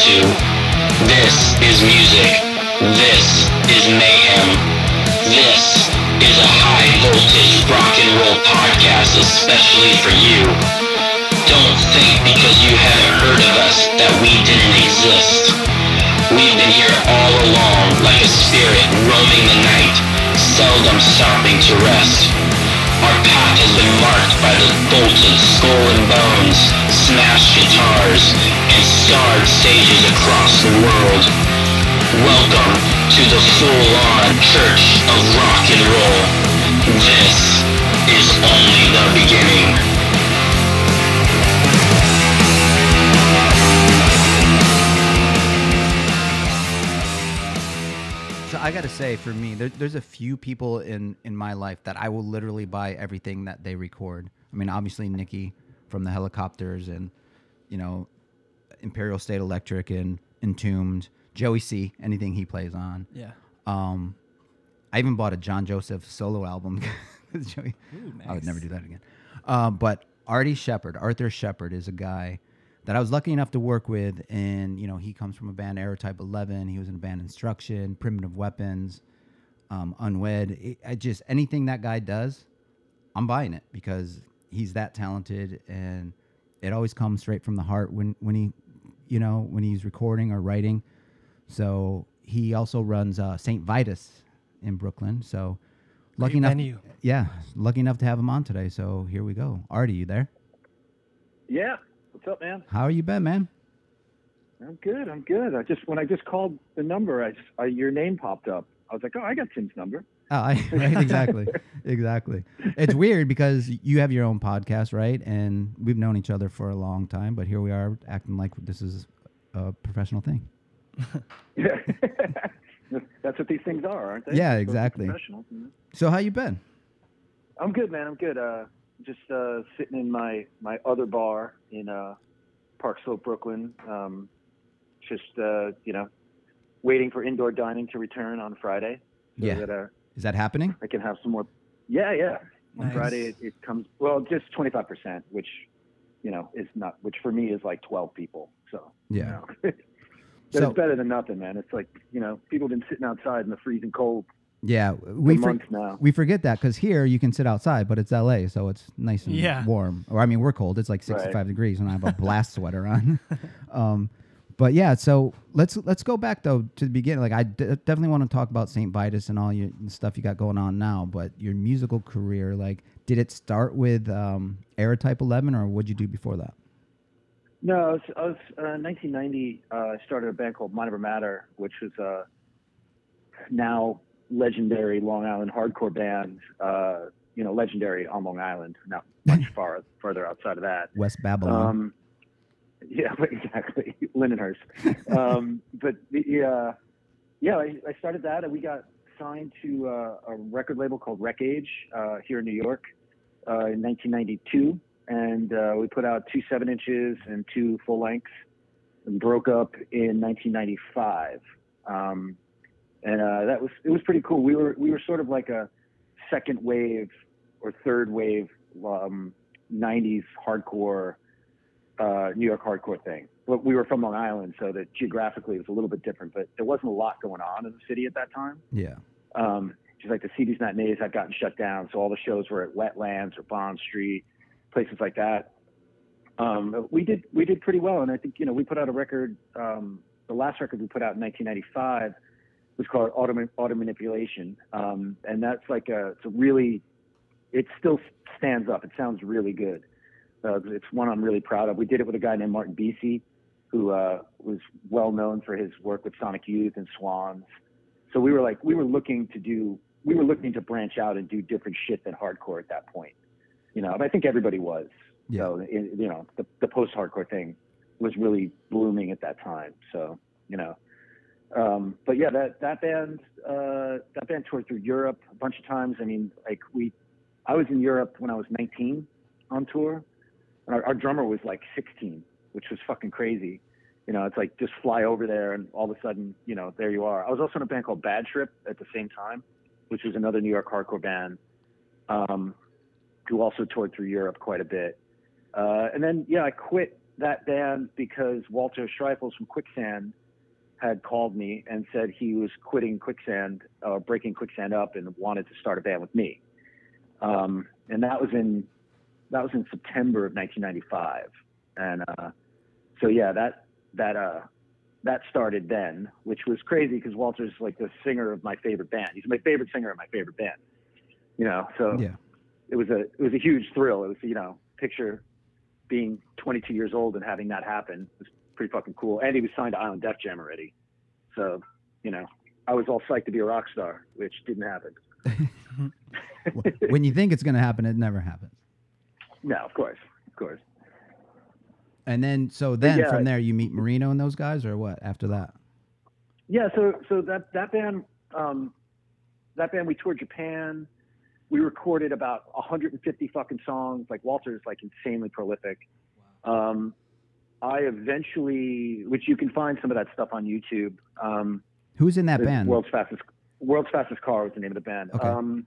to. This is music. This is mayhem. This is a high voltage rock and roll podcast especially for you. Don't think because you haven't heard of us that we didn't exist. We've been here all along like a spirit roaming the night, seldom stopping to rest. Our path has been marked by the bolted skull and bones, smashed guitars, and starred stages across the world. Welcome to the full-on church of rock and roll. This is only the beginning. I got to say, for me, there, there's a few people in in my life that I will literally buy everything that they record. I mean, obviously Nicke from the Hellacopters, and you know, Imperial State Electric and Entombed, Joey C, anything he plays on. Yeah. Um, I even bought a John Joseph solo album. Joey, Ooh, I would never do that again. Um, but Artie Shepard, Arthur Shepard, is a guy that I was lucky enough to work with, and you know he comes from a band Errortype Eleven. He was in a band Instruction, Primitive Weapons, um, Unwed. It, I just anything that guy does, I'm buying it because he's that talented, and it always comes straight from the heart when when he, you know, when he's recording or writing. So he also runs uh, St. Vitus in Brooklyn. So lucky Great enough, venue. yeah, lucky enough to have him on today. So here we go. Artie, you there? Yeah. What's up, man? How are you been, man? I'm good. I'm good. I just when I just called the number, I, I your name popped up. I was like, oh, I got Tim's number. Oh, I, right, exactly, exactly. It's weird because you have your own podcast, right? And we've known each other for a long time, but here we are acting like this is a professional thing. Yeah. That's what these things are, aren't they? Yeah, Supposed to be exactly. So how you been? I'm good, man. I'm good. Uh, just uh, sitting in my my other bar in uh, Park Slope, Brooklyn. Um, just uh, you know, waiting for indoor dining to return on Friday. So Yeah. That, uh, Is that happening? I can have some more. Yeah, yeah. On Nice. Friday it, it comes well just 25 percent, which you know is not which for me is like 12 people. So you Yeah. know. but So- it's better than nothing, man. It's like you know people have been sitting outside in the freezing cold Yeah, we for, now. we forget that because here you can sit outside, but it's L.A., so it's nice and Yeah. warm. Or I mean, we're cold; it's like Right. sixty-five degrees, and I have a blast sweater on. um, but yeah, so let's let's go back though to the beginning. Like, I d- definitely want to talk about Saint Vitus and all your the stuff you got going on now. But your musical career, like, did it start with um, Errortype Eleven, or what'd you do before that? No, I was, I was uh, 1990. Uh, I started a band called Mind Over Matter, which was a now legendary Long Island hardcore band. Uh, you know, legendary on Long Island, not much far further outside of that. West Babylon. Um, yeah, exactly, Lindenhurst. um, but the, uh, yeah, I, I started that, and we got signed to uh, a record label called Wreck-Age uh, here in New York uh, in 1992, and uh, we put out two seven inches and two full lengths, and broke up in 1995. Um, and uh, that was it was pretty cool. We were we were sort of like a second wave or third wave um, 90s hardcore uh, New York hardcore thing. But we were from Long Island, so that geographically it was a little bit different. But there wasn't a lot going on in the city at that time. yeah. Um, just like the CB's matinees had gotten shut down, so all the shows were at Wetlands or Bond Street, places like that. Um, we did we did pretty well, and I think you know we put out a record. Um, the last record we put out in 1995 was called Auto, Auto Manipulation, um, and that's like a it's a really it still stands up. It sounds really good. Uh, it's one I'm really proud of. We did it with a guy named Martin Bisi, who uh, was well known for his work with Sonic Youth and Swans. So we were like, we were looking to do, we were looking to branch out and do different shit than hardcore at that point. You know, and I think everybody was. Yeah. So, in, you know, the, the post-hardcore thing was really blooming at that time. So, you know, um, but yeah, that that band uh, that band toured through Europe a bunch of times. I mean, like we, I was in Europe when I was 19 on tour, and our, our drummer was like 16, which was fucking crazy. You know, it's like just fly over there, and all of a sudden, you know, there you are. I was also in a band called Bad Trip at the same time, which was another New York hardcore band, um, who also toured through Europe quite a bit. Uh, and then, yeah, I quit that band because Walter Schreifels from Quicksand had called me and said he was quitting Quicksand or breaking Quicksand up and wanted to start a band with me. Um, and that was in that was in September of 1995. And uh, so yeah, that that uh, that started then, which was crazy because Walter's like the singer of my favorite band. He's my favorite singer of my favorite band. You know, so Yeah. it was a it was a huge thrill. It was you know picture being 22 years old and having that happen was pretty fucking cool. And he was signed to Island Def Jam already, so you know I was all psyched to be a rock star, which didn't happen. when you think it's going to happen, it never happens. No, of course, of course. And then, so then yeah. from there, you meet Marino and those guys, or what after that? Yeah, so so that that band um, that band we toured Japan. We recorded about 150 fucking songs. Like Walter's like insanely prolific. Um, I eventually, which you can find some of that stuff on YouTube. Um, Who's in that band? World's fastest World's fastest car was the name of the band. Okay. Um,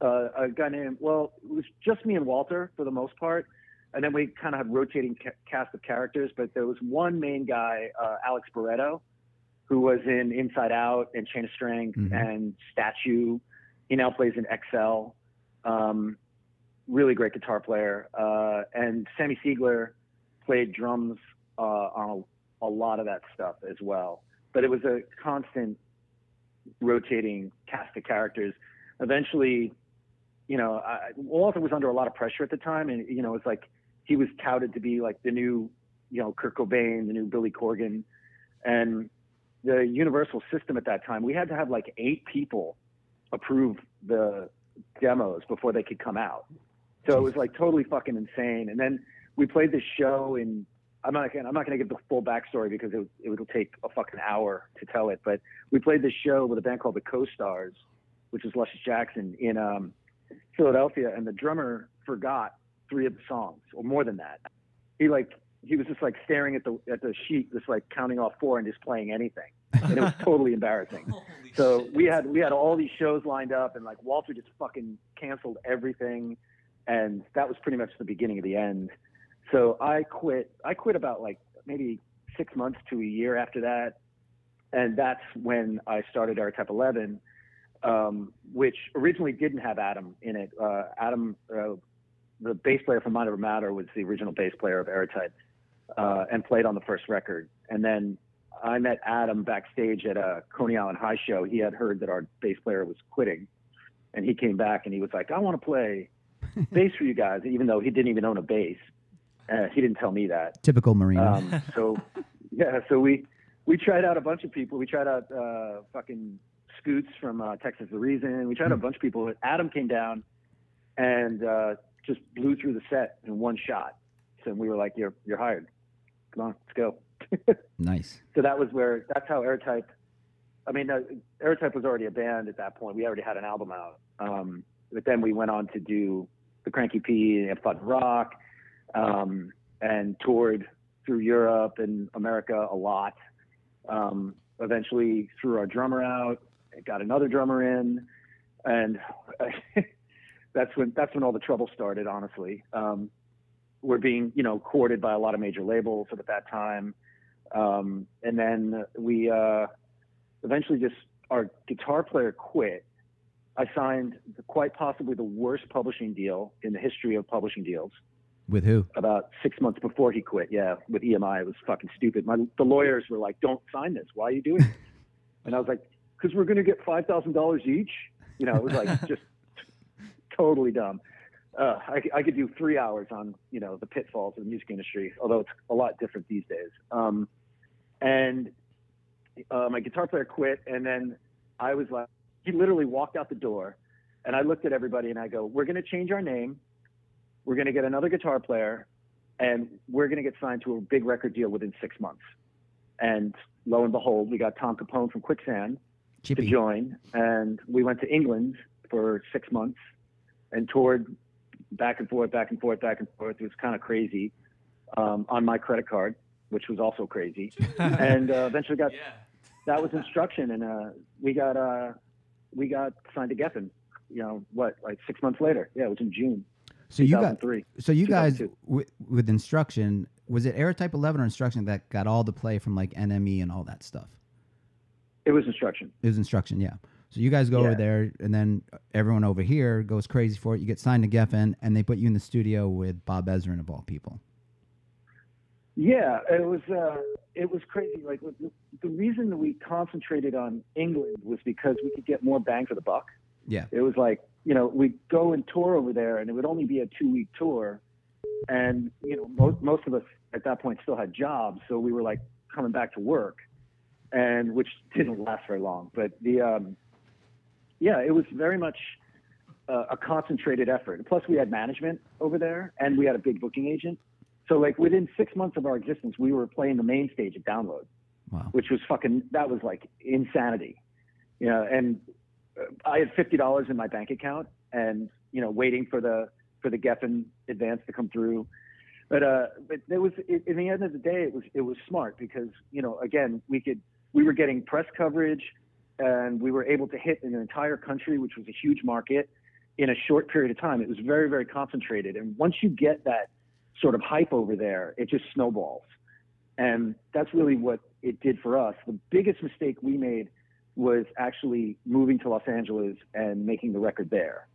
uh, a guy named well, it was just me and Walter for the most part, and then we kind of had rotating ca- cast of characters. But there was one main guy, uh, Alex Barreto, who was in Inside Out and Chain of Strength Mhm. and Statue. He now plays in XL. Um, really great guitar player. Uh, and Sammy Siegler played drums uh, on a, a lot of that stuff as well. But it was a constant rotating cast of characters. Eventually, you know, I, Walter was under a lot of pressure at the time, and you know, it's like he was touted to be like the new, you know, Kurt Cobain, the new Billy Corgan, and the Universal system at that time, we had to have like eight people approve the demos before they could come out. So it was like totally fucking insane. And then we played this show in I'm not gonna I'm not gonna give the full backstory because it it would take a fucking hour to tell it. But we played this show with a band called the Co-Stars, which is Luscious Jackson in um, Philadelphia, and the drummer forgot three of the songs or more than that. He like he was just like staring at the at the sheet, just like counting off four and just playing anything, and it was totally embarrassing. So shit. we had we had all these shows lined up, and like Walter just fucking canceled everything, and that was pretty much the beginning of the end. So I quit. I quit about like maybe six months to a year after that, and that's when I started Errortype 11, um, which originally didn't have Adam in it. Uh, Adam, uh, the bass player from Mind Over Matter, was the original bass player of Errortype, uh, and played on the first record. And then I met Adam backstage at a Coney Island High show. He had heard that our bass player was quitting, and he came back and he was like, "I want to play bass for you guys," even though he didn't even own a bass. Uh, he didn't tell me that. Typical Marino. Um, so yeah, so we we tried out a bunch of people. We tried out uh, fucking Scoots from uh, Texas the Reason. We tried out a bunch of people. Adam came down and uh, just blew through the set in one shot. So we were like, "You're you're hired. Come on, let's go." nice. so that was where that's how Errortype. I mean, uh, Errortype was already a band at that point. We already had an album out. Um, but then we went on to do the Cranky P and Fun Rock, um, and toured through Europe and America a lot. Um, eventually threw our drummer out, got another drummer in, and that's when that's when all the trouble started. Honestly, um, we're being you know courted by a lot of major labels at that time, um, and then we uh, eventually just our guitar player quit. I signed the, quite possibly the worst publishing deal in the history of publishing deals With who? about six months before he quit. Yeah, with EMI, it was fucking stupid. My the lawyers were like, "Don't sign this. Why are you doing it?" and I was like, "Because we're gonna get five thousand dollars each." You know, it was like just totally dumb. Uh, I, I could do three hours on you know the pitfalls of the music industry, although it's a lot different these days. Um, and uh, my guitar player quit, and then I was like, he literally walked out the door, and I looked at everybody and I go, "We're gonna change our name." We're going to get another guitar player and we're going to get signed to a big record deal within six months. And lo and behold, we got Tom Capone from Quicksand to join. And we went to England for six months and toured back and forth, back and forth, back and forth. It was kind of crazy um, on my credit card, which was also crazy. and uh, eventually got yeah. that was instruction, and uh, we got uh, we got signed to Geffen. You know what? Like six months later. Yeah, it was in June. So you got 2003. so you guys with, with instruction was it Errortype 11 or Instruction that got all the play from like NME and all that stuff? It was instruction. It was Instruction, yeah. So you guys go over there, and then everyone over here goes crazy for it. You get signed to Geffen, and they put you in the studio with Bob Ezrin of all people. Yeah, it was uh, it was crazy. Like the, the reason that we concentrated on England was because we could get more bang for the buck. Yeah, It was like you know we'd go and tour over there, and it would only be a two week tour, and you know most most of us at that point still had jobs, so we were like coming back to work, and which didn't last very long. But the um, yeah, it was very much uh, a concentrated effort. Plus, we had management over there, and we had a big booking agent. So like within six months of our existence, we were playing the main stage at Download, wow. which was fucking that was like insanity, you know. And I had fifty dollars in my bank account, and you know, waiting for the for the Geffen advance to come through. But uh, but there was in the end of the day, it was it was smart because you know again we could we were getting press coverage, and we were able to hit an entire country, which was a huge market, in a short period of time. It was very very concentrated, and once you get that sort of hype over there, it just snowballs. And that's really what it did for us. The biggest mistake we made was actually moving to Los Angeles and making the record there.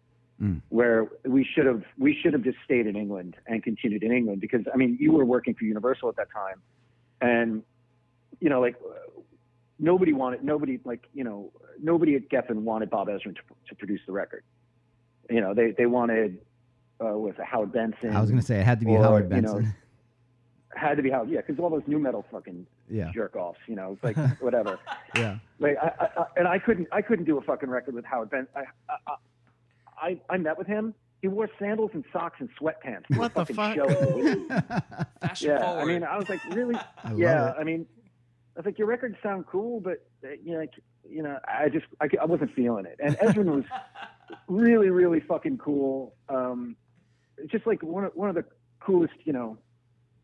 Mm. Where we should have we should have just stayed in England and continued in England because I mean you were working for Universal at that time, and you know like nobody wanted nobody like you know nobody at Geffen wanted Bob Ezrin to, to produce the record. You know they they wanted uh, was Howard Benson? I was gonna say it had to be or, Howard you know, Benson. Had to be Howard. Yeah, because all those new metal fucking yeah, jerk offs. You know, it's like whatever. yeah. Like I, I, I, and I couldn't I couldn't do a fucking record with Howard Benson. I, I, I I met with him. He wore sandals and socks and sweatpants. What the fuck? Show at the Whitney. Fashion yeah, forward. I mean, I was like, really? I love yeah, it. I mean, I was like, your records sound cool, but uh, you know, like, you know, I just I, I wasn't feeling it. And Ezrin was really, really fucking cool. Um, just like one of one of the coolest, you know,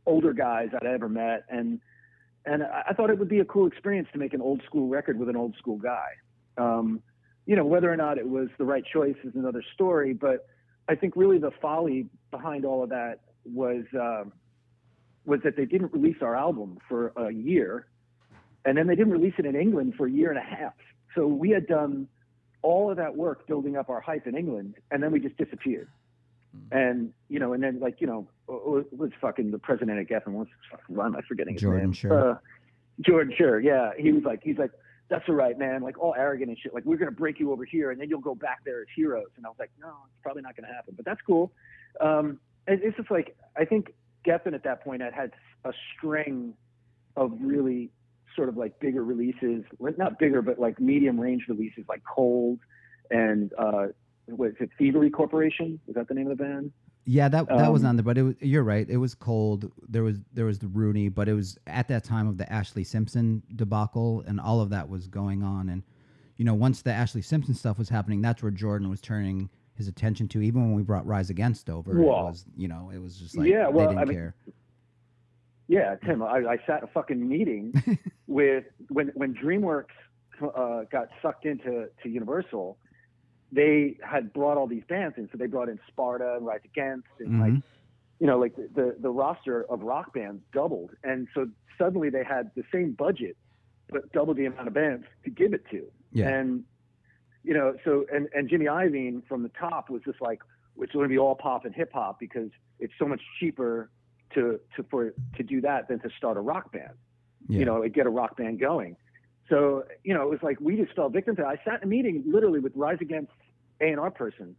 older guys I'd ever met, and and I, thought it would be a cool experience to make an old school record with an old school guy. Um, you know, whether or not it was the right choice is another story, but I think really the folly behind all of that was um, was that they didn't release our album for a year, and then they didn't release it in England for a year and a half. So we had done all of that work building up our hype in England, and then we just disappeared. And you know, and then like you know, was fucking the president of Geffen? What's fucking why am I forgetting his Jordan name? Schur. Uh, Jordan Schur, yeah. He was like, he's like, that's all right, man. Like all arrogant and shit. Like we're gonna break you over here, and then you'll go back there as heroes. And I was like, no, it's probably not gonna happen. But that's cool. Um, it- it's just like I think Geffen at that point had had a string of really sort of like bigger releases, not bigger, but like medium range releases, like Cold and uh, what is it, Thievery Corporation? Is that the name of the band? Yeah, that that was Um, on there, but it was, you're right. It was cold. There was there was the Rooney, but it was at that time of the Ashlee Simpson debacle, and all of that was going on. And you know, once the Ashlee Simpson stuff was happening, that's where Jordan was turning his attention to. Even when we brought Rise Against over, it was you know, it was just like yeah, well, they didn't I mean, care. Yeah, Tim, I, I sat in a fucking meeting with when when DreamWorks uh, got sucked into to Universal. They had brought all these bands in, so they brought in Sparta and Rise Against, and like Mhm. you know, like the, the roster of rock bands doubled, and so suddenly they had the same budget, but double the amount of bands to give it to. Yeah. And you know, so and and Jimmy Iovine from the top was just like, it's going to be all pop and hip hop because it's so much cheaper to to for to do that than to start a rock band. Yeah. You know, and get a rock band going. So you know, it was like we just fell victim to. it. I sat in a meeting literally with Rise Against A and R person,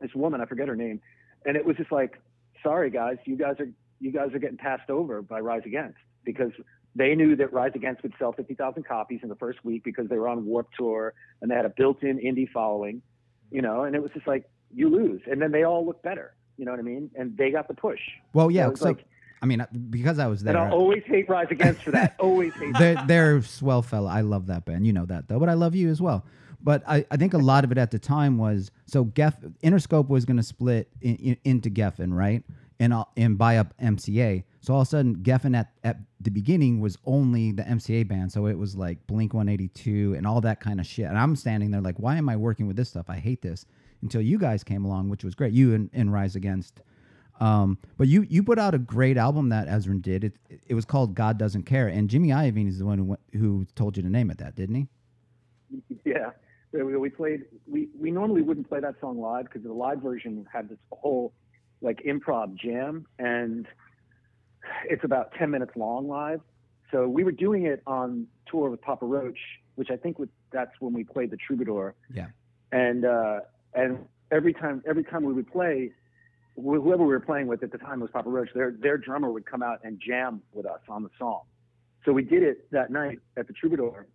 this woman I forget her name, and it was just like, sorry guys, you guys are you guys are getting passed over by Rise Against because they knew that Rise Against would sell 50,000 copies in the first week because they were on Warp Tour and they had a built-in indie following, you know, and it was just like you lose, and then they all look better, you know what I mean? And they got the push. Well, yeah. So like- I mean, uh, because I was there, And I'll always hate Rise Against for that. always hate. they're, they're swell fella. I love that band. You know that though, but I love you as well. But I, I think a lot of it at the time was so Geff Interscope was going to split in, in, into Geffen, right? And and buy up MCA. So all of a sudden, Geffen at, at the beginning was only the MCA band. So it was like Blink 182 and all that kind of shit. And I'm standing there like, why am I working with this stuff? I hate this. Until you guys came along, which was great. You and, and Rise Against. Um, but you you put out a great album that Ezrin did. It it was called God Doesn't Care, and Jimmy Iovine is the one who who told you to name it that, didn't he? Yeah, we, we played. We we normally wouldn't play that song live because the live version had this whole like improv jam, and it's about ten minutes long live. So we were doing it on tour with Papa Roach, which I think was, that's when we played the Troubadour. Yeah. And uh, and every time every time we would play, whoever we were playing with at the time was Papa Roach. Their their drummer would come out and jam with us on the song. So we did it that night at the Troubadour,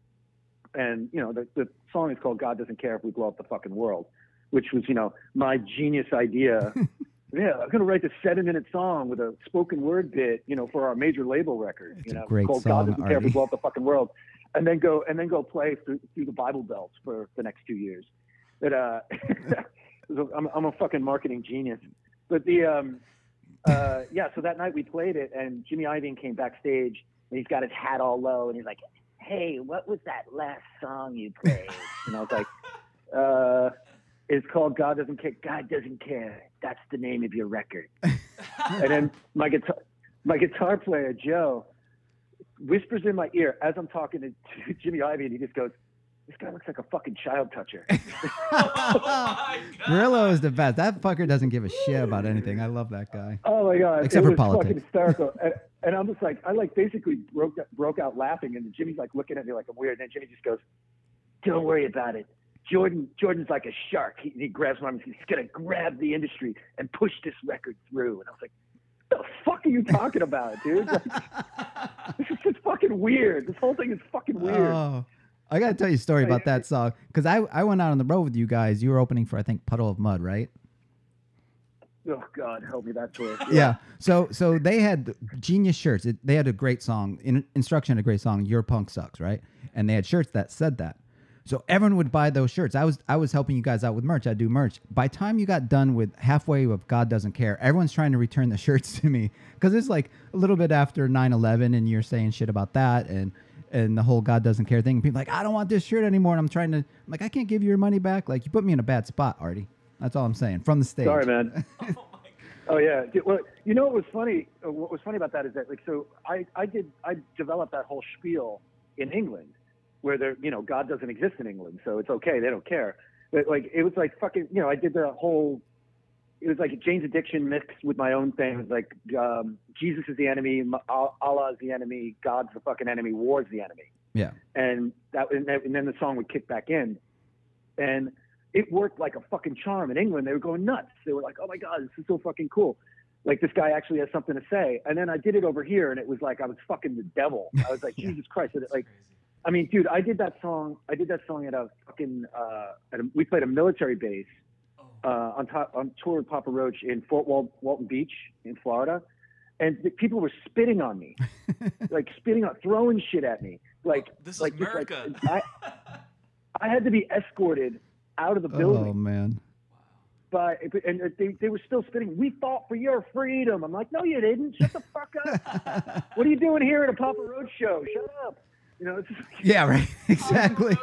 and you know the the song is called "God Doesn't Care If We Blow Up the Fucking World," which was you know my genius idea. yeah, I'm gonna write this seven minute song with a spoken word bit, you know, for our major label record. It's you know, great called song, "God Doesn't Care If We Blow Up the Fucking World," and then go and then go play through, through the Bible belts for the next two years. But uh, I'm I'm a fucking marketing genius. But the um, uh, yeah, so that night we played it, and Jimmy Iovine came backstage, and he's got his hat all low, and he's like, "Hey, what was that last song you played?" and I was like, uh, "It's called God Doesn't Care." God doesn't care. That's the name of your record. and then my guitar, my guitar player Joe, whispers in my ear as I'm talking to, Jimmy Iovine, he just goes, "This guy looks like a fucking child toucher." Oh Grillo is the best. That fucker doesn't give a shit about anything. I love that guy. Oh my god! Except it for politics. fucking hysterical. and, and I'm just like, I like basically broke broke out laughing, and Jimmy's like looking at me like I'm weird. And then Jimmy just goes, "Don't worry about it. Jordan Jordan's like a shark. He, he grabs my arm. He's gonna grab the industry and push this record through." And I was like, "The fuck are you talking about, dude? Like, this is just fucking weird. This whole thing is fucking weird." Oh, I got to tell you a story oh, about that song because I, I went out on the road with you guys. You were opening for I think Puddle of Mudd, right? oh God, help me that tour. Yeah. So so they had genius shirts. It, they had a great song. In, instruction, a great song. Your punk sucks, right? And they had shirts that said that. So everyone would buy those shirts. I was I was helping you guys out with merch. I do merch. By the time you got done with halfway of God doesn't care, everyone's trying to return the shirts to me because it's like a little bit after 9/11, and you're saying shit about that and and the whole God doesn't care thing. People are like I don't want this shirt anymore. And I'm trying to I'm like I can't give you your money back. Like you put me in a bad spot, Artie. That's all I'm saying from the stage. Sorry, man. Oh yeah. Well, you know what was funny? uh, What was funny about that is that like so I I did I developed that whole spiel in England, where there you know God doesn't exist in England, so it's okay. They don't care. But like it was like fucking you know I did the whole. It was like Jane's Addiction mixed with my own thing. It was like um, Jesus is the enemy, Allah is the enemy, God's the fucking enemy, war's the enemy Yeah. and that and, that, and then the song would kick back in, and it worked like a fucking charm in England. They were going nuts. They were like, "Oh my god, this is so fucking cool!" Like this guy actually has something to say. And then I did it over here, and it was like I was fucking the devil. I was like, Jesus Christ! And it, like, I mean, dude, I did that song. I did that song at a fucking. Uh, at a, we played a military base uh, on top on tour with Papa Roach in Fort Wal- Walton Beach in Florida, and the people were spitting on me, like spitting on, throwing shit at me, like This is like just like America. I, I had to be escorted out of the building Oh man. by and they, they were still spitting. We fought for your freedom. I'm like, no, you didn't. Shut the fuck up. what are you doing here at a Papa Roach show? Shut up. You know, it's just, Yeah, right. Exactly.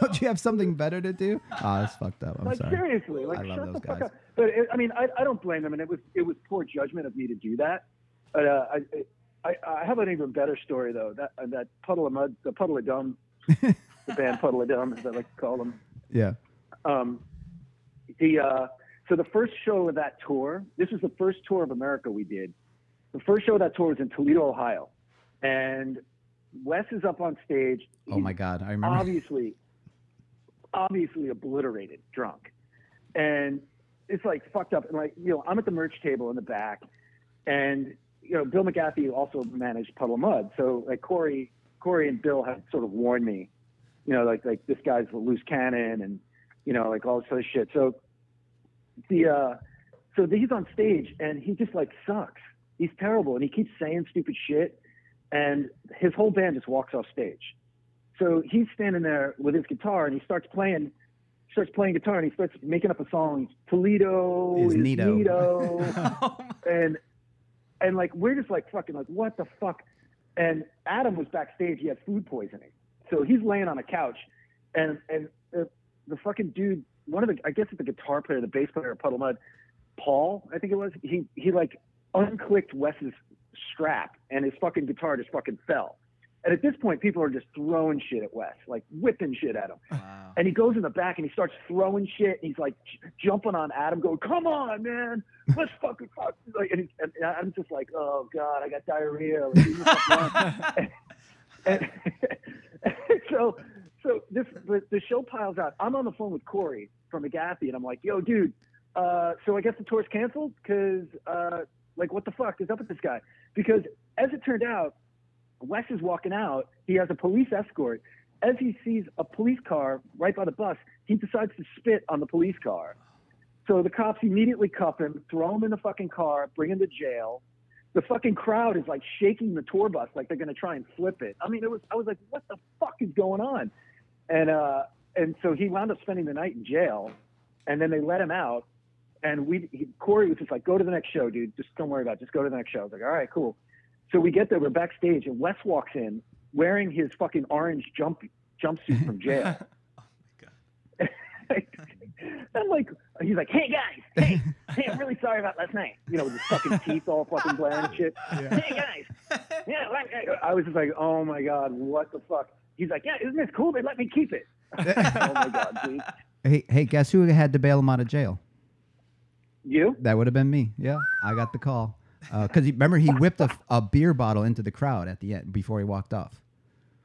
Don't you have something better to do? Oh, that's fucked up. I'm like sorry. seriously, like I love shut the those fuck guys. up. But it, I mean, I, I don't blame them, and it was it was poor judgment of me to do that. But uh, I, I I have an even better story though. That uh, that puddle of Mudd, the puddle of dumb, the band puddle of dumb, as I like to call them. Yeah. um, the uh, so the first show of that tour, this was the first tour of America we did. The first show of that tour was in Toledo, Ohio, and Wes is up on stage. Oh my God, I remember. Obviously, obviously obliterated, drunk, and it's like fucked up. And like you know, I'm at the merch table in the back, and you know, Bill McGathy also managed Puddle Mudd, so like Corey, Corey and Bill had sort of warned me, you know, like like this guy's a loose cannon and you know, like all this other shit. So the uh so he's on stage and he just like sucks. He's terrible and he keeps saying stupid shit and his whole band just walks off stage. So he's standing there with his guitar and he starts playing starts playing guitar and he starts making up a song. Toledo Is is Nito. Nito. Oh and and like we're just like fucking like what the fuck and adam was backstage he had food poisoning so he's laying on a couch and and the, the fucking dude one of the i guess it's the guitar player the bass player of puddle Mudd Paul, I think it was. He he like unclicked Wes's strap, and his fucking guitar just fucking fell. And at this point, people are just throwing shit at Wes, like whipping shit at him. Wow. And he goes in the back and he starts throwing shit. And he's like j- jumping on Adam, going, "Come on, man, let's fucking fuck!" Like, and, and I'm just like, "Oh God, I got diarrhea." Like, leave me the fuck alone. and, so, so this the, the show piles out. I'm on the phone with Corey from McGathy, and I'm like, "Yo, dude, uh, so I guess the tour's canceled because, uh, like, what the fuck is up with this guy?" Because as it turned out, Wes is walking out. He has a police escort. As he sees a police car right by the bus, he decides to spit on the police car. So the cops immediately cuff him, throw him in the fucking car, bring him to jail. The fucking crowd is like shaking the tour bus like they're gonna try and flip it. I mean, it was I was like, what the fuck is going on? And uh, and so he wound up spending the night in jail, and then they let him out. And we he, Corey was just like, go to the next show, dude. Just don't worry about it. Just go to the next show. I was like, all right, cool. So we get there, we're backstage, and Wes walks in wearing his fucking orange jump jumpsuit from jail. oh my god. I'm like, he's like, hey guys, hey, hey, I'm really sorry about last night. You know, with his fucking teeth all fucking blaring and shit. Hey guys, yeah. Like, I was just like, oh my god, what the fuck? He's like, yeah, isn't this cool? They let me keep it. oh my god, dude. Hey, hey, guess who had to bail him out of jail? You? That would have been me. Yeah, I got the call. Because remember, he whipped a, a beer bottle into the crowd at the end before he walked off.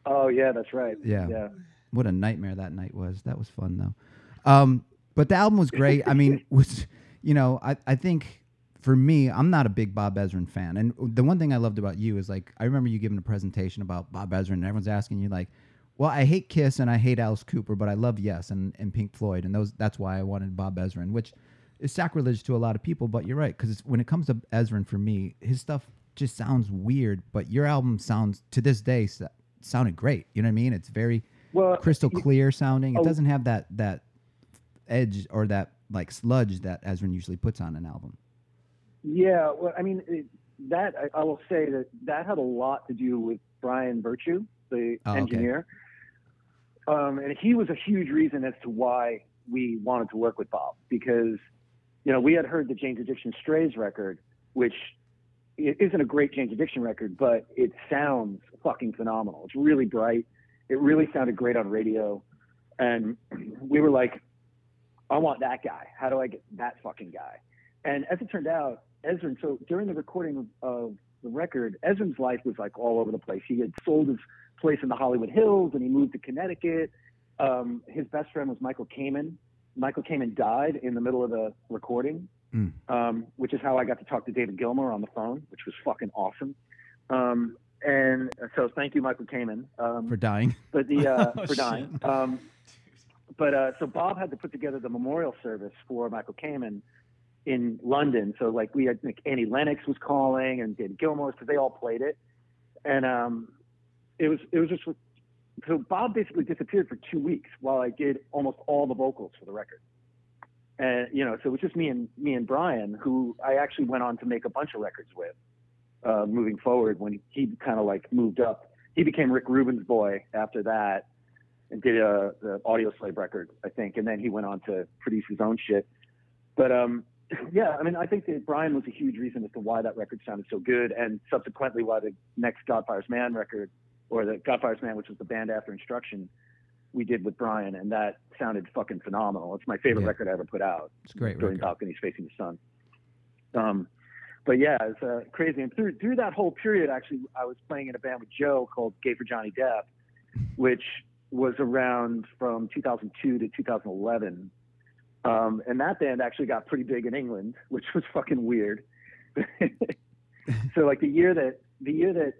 Oh yeah, that's right. Yeah. Yeah. What a nightmare that night was. That was fun though. Um, but the album was great. I mean, was you know, I, I think for me, I'm not a big Bob Ezrin fan. And the one thing I loved about you is like I remember you giving a presentation about Bob Ezrin and everyone's asking you like, Well, I hate Kiss and I hate Alice Cooper, but I love Yes and, and Pink Floyd and those that's why I wanted Bob Ezrin, which is sacrilege to a lot of people, but you're right, because when it comes to Ezrin for me, his stuff just sounds weird, but your album sounds to this day sounded great. You know what I mean? It's very Well, crystal clear sounding. It oh. doesn't have that that edge or that like sludge that Ezrin usually puts on an album. Yeah, well, I mean, it, that I, I will say that that had a lot to do with Brian Virtue, the Oh, okay. engineer, um, and he was a huge reason as to why we wanted to work with Bob because, you know, we had heard the Jane's Addiction Strays record, which isn't a great Jane's Addiction record, but it sounds fucking phenomenal. It's really bright. It really sounded great on radio, and we were like, I want that guy. How do I get that fucking guy? And as it turned out, Ezrin, so during the recording of, the record, Ezrin's life was like all over the place. He had sold his place in the Hollywood Hills and he moved to Connecticut. Um, his best friend was Michael Kamen. Michael Kamen died in the middle of the recording, Mm. um, which is how I got to talk to David Gilmour on the phone, which was fucking awesome. Um, and so thank you, Michael Kamen. Um, For dying. but the uh, Oh, for dying. Um, but uh, so Bob had to put together the memorial service for Michael Kamen in London. So like we had like, Annie Lennox was calling and David Gilmour because they all played it, and um, it was it was just so Bob basically disappeared for two weeks while I did almost all the vocals for the record. And you know, so it was just me and me and Brian, who I actually went on to make a bunch of records with, uh, moving forward. When he kind of like moved up, he became Rick Rubin's boy after that, and did a the Audioslave record, I think, and then he went on to produce his own shit. But um, yeah, I mean, I think that Brian was a huge reason as to why that record sounded so good, and subsequently why the next Godfire's Man record, or the Godfire's Man, which was the band after Instruction, we did with Brian, and that sounded fucking phenomenal. It's my favorite Yeah. record I ever put out. It's great during record. Balconies Facing the Sun. Um, but yeah, it's uh, crazy. And through through that whole period, actually, I was playing in a band with Joe called Gay for Johnny Depp, which was around from 2002 to 2011. Um, and that band actually got pretty big in England, which was fucking weird. so like the year that the year that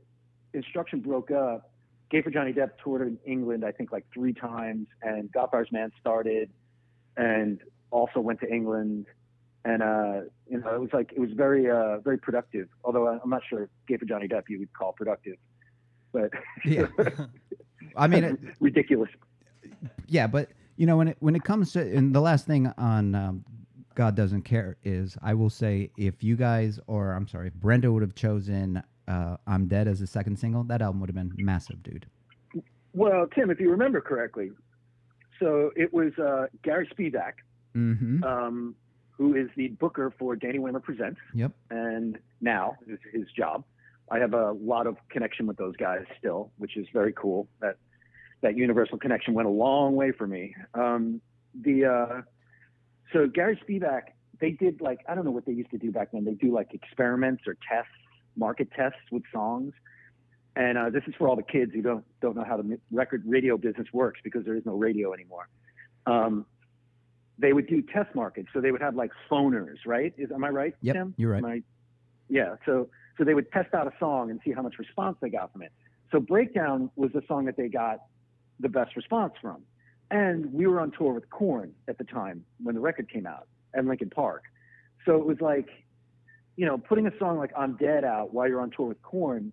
Instruction broke up, Gay for Johnny Depp toured in England, I think like three times, and Godfire's Man started, and also went to England, and uh, you know it was like it was very uh, very productive. Although I'm not sure Gay for Johnny Depp you would call productive, but Yeah. I mean, it, ridiculous. yeah, but you know when it when it comes to and the last thing on um, God doesn't care is I will say if you guys or I'm sorry if Brenda would have chosen uh, I'm Dead as the second single that album would have been massive, dude. Well, Tim, if you remember correctly, so it was uh, Gary Spivak Mm-hmm. um, who is the booker for Danny Wimmer Presents, Yep. and now is his job. I have a lot of connection with those guys still, which is very cool. That that universal connection went a long way for me. Um, the uh, so Gary Spivak, they did like I don't know what they used to do back then. They do like experiments or tests, market tests with songs. And uh, this is for all the kids who don't don't know how the record radio business works because there is no radio anymore. Um, they would do test markets, so they would have like phoners, right? Is am I right, Yep, Tim? you're right. I- yeah. So so they would test out a song and see how much response they got from it. So Breakdown was the song that they got the best response from. And we were on tour with Korn at the time when the record came out at Lincoln Park. So it was like, you know, putting a song like I'm Dead out while you're on tour with Korn,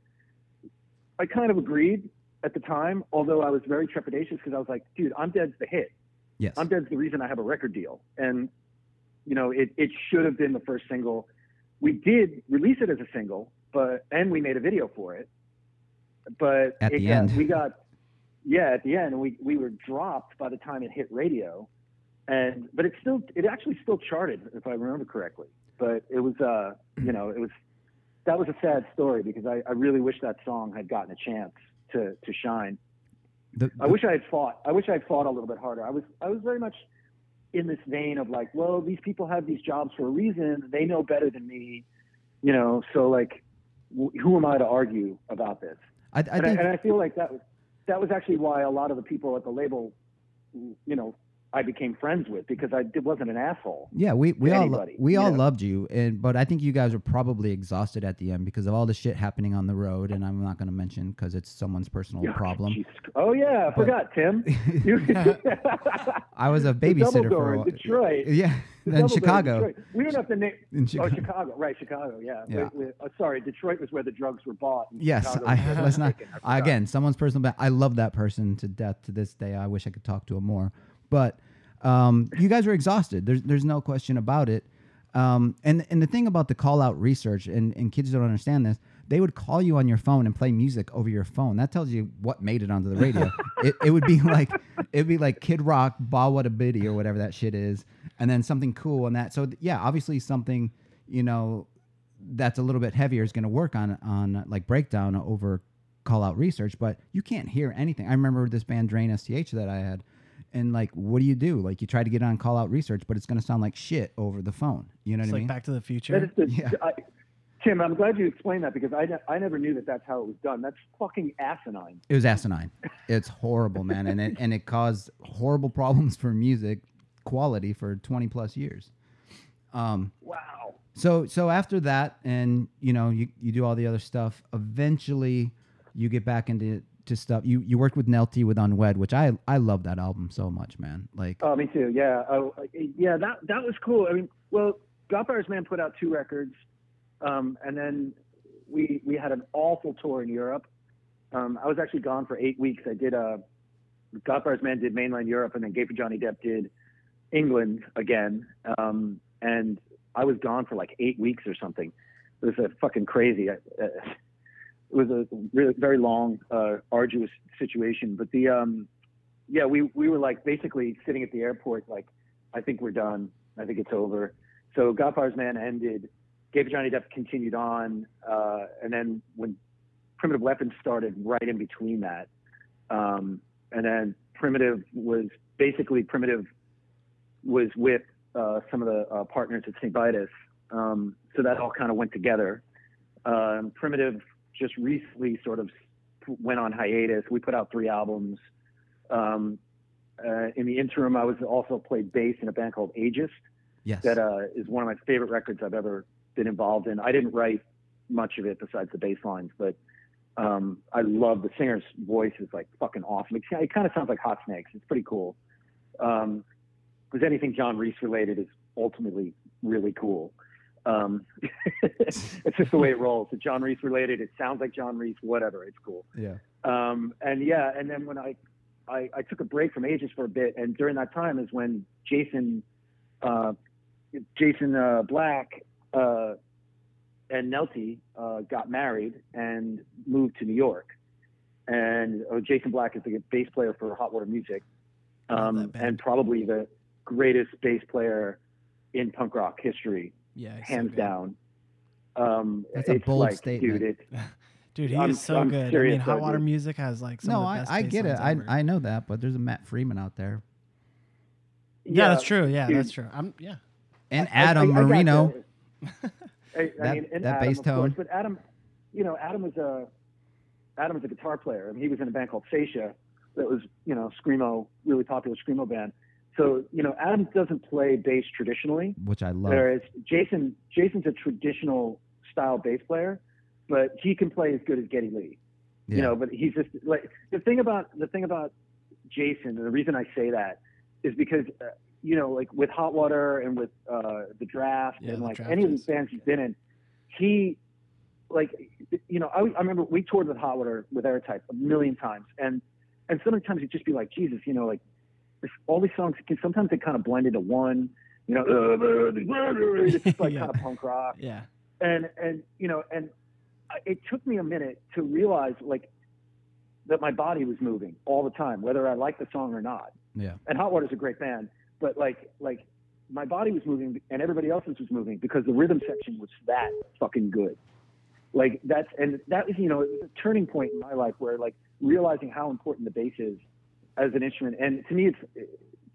I kind of agreed at the time, although I was very trepidatious because I was like, dude, I'm Dead's the hit. Yes. I'm Dead's the reason I have a record deal. And, you know, it, it should have been the first single. We did release it as a single, but, and we made a video for it. But At the got- end. we got, yeah, at the end, we, we were dropped by the time it hit radio. And, but it still, it actually still charted, if I remember correctly. But it was, uh, you know, it was, that was a sad story because I, I really wish that song had gotten a chance to, to shine. The- I wish I had fought. I wish I had fought a little bit harder. I was I was very much in this vein of like, well, these people have these jobs for a reason. They know better than me, you know. So like, wh- who am I to argue about this? I, I and, I, think and I feel like that was that was actually why a lot of the people at the label, you know, I became friends with because I wasn't an asshole. Yeah, we, we all anybody, we all know? loved you, and but I think you guys were probably exhausted at the end because of all the shit happening on the road, and I'm not going to mention because it's someone's personal Yeah, problem. Jesus. Oh yeah, I forgot Tim. You- I was a babysitter for a while. Detroit. Yeah, The then Double Door in Chicago. We don't have to name. In Oh, Chicago. Chicago, right? Chicago, yeah. Yeah. We- we- uh, sorry, Detroit was where the drugs were bought. Yes, Chicago I was where they let's not. I again someone's personal. I love that person to death to this day. I wish I could talk to him more, but um, you guys were exhausted. There's there's no question about it. Um, and and the thing about the call out research and and kids don't understand this. They would call you on your phone and play music over your phone. That tells you what made it onto the radio. it, it would be like it'd be like Kid Rock, Bawitdaba, or whatever that shit is, and then something cool and that. So th- yeah, obviously something you know that's a little bit heavier is going to work on on like breakdown over call out research, but you can't hear anything. I remember this band Drain STH that I had, and like, what do you do? Like, you try to get on call out research, but it's going to sound like shit over the phone. You know It's what I like mean? Back to the Future. is the, Yeah. I, Tim, I'm glad you explained that because I, ne- I never knew that that's how it was done. That's fucking asinine. It was asinine. It's horrible, man, and it and it caused horrible problems for music quality for twenty plus years. Um, Wow. So so after that, and you know, you, you do all the other stuff. Eventually, you get back into to stuff. You you worked with Nelty with Unwed, which I I love that album so much, man. Like Oh, me too. Yeah. Oh, yeah. That that was cool. I mean, well, Godfather's Man put out two records, um, and then we we had an awful tour in Europe. Um, I was actually gone for eight weeks. I did a Godfather's Man did mainland Europe, and then Gay for Johnny Depp did England again. Um, and I was gone for like eight weeks or something. It was a fucking crazy. Uh, it was a really very long, uh, arduous situation. But the um, yeah, we we were like basically sitting at the airport, like, I think we're done. I think it's over. So Godfather's Man ended. For Johnny Depp continued on, uh, and then when Primitive Weapons started, right in between that, um, and then Primitive was basically Primitive was with uh, some of the uh, partners at St. Vitus, um, so that all kind of went together. Um, Primitive just recently sort of went on hiatus. We put out three albums. Um, uh, in the interim, I was also played bass in a band called Aegis yes, that uh, is one of my favorite records I've ever been involved in. I didn't write much of it besides the bass lines, but um, I love the singer's voice is like fucking awesome. It, it kind of sounds like Hot Snakes. It's pretty cool. Um, because anything John Reis related is ultimately really cool. Um, it's just the way it rolls. It's John Reis related. It sounds like John Reis. Whatever. It's cool. yeah, Um, and yeah, and then when I, I, I took a break from Aegis for a bit, and during that time is when Jason, uh, Jason uh, Black uh, and Nelty uh, got married and moved to New York. And uh, Jason Black is the bass player for Hot Water Music, um, and probably the greatest bass player in punk rock history, Yeah, he's so hands down. Um, That's a it's bold like, statement. dude. It's Dude, he I'm- is so I'm good. I serious, mean, Hot Water. Music has like some no, of the I, best I bass get it. lines I. I know that, but there's a Matt Freeman out there yeah, that's true. Yeah, dude. that's true. I'm yeah. and I- I- Adam I Marino. I, I That- mean, and that Adam, bass of course, tone. but Adam, you know, Adam was a Adam was a guitar player. I mean, he was in a band called Saetia that was, you know, screamo, really popular screamo band. So, you know, Adam doesn't play bass traditionally, which I love. whereas Jason Jason's a traditional style bass player, but he can play as good as Geddy Lee. Yeah. You know, but he's just like the thing about the thing about Jason, and the reason I say that is because uh, you know, like with Hot Water and with uh, the Draft Yeah, and the like Draft any of is- these bands he's been in, he like you know, I, I remember we toured with Hot Water with Errortype a million times, and and so many times you'd just be like, Jesus, you know, like this, all these songs can sometimes they kind of blend into one. You know, uh, uh, uh, it's just like Yeah. kind of punk rock Yeah. and and you know and it took me a minute to realize like that my body was moving all the time whether i liked the song or not yeah. and hot water's a great band but like like my body was moving and everybody else's was moving because the rhythm section was that fucking good like that's and that was you know it was a turning point in my life where like realizing how important the bass is as an instrument and to me it's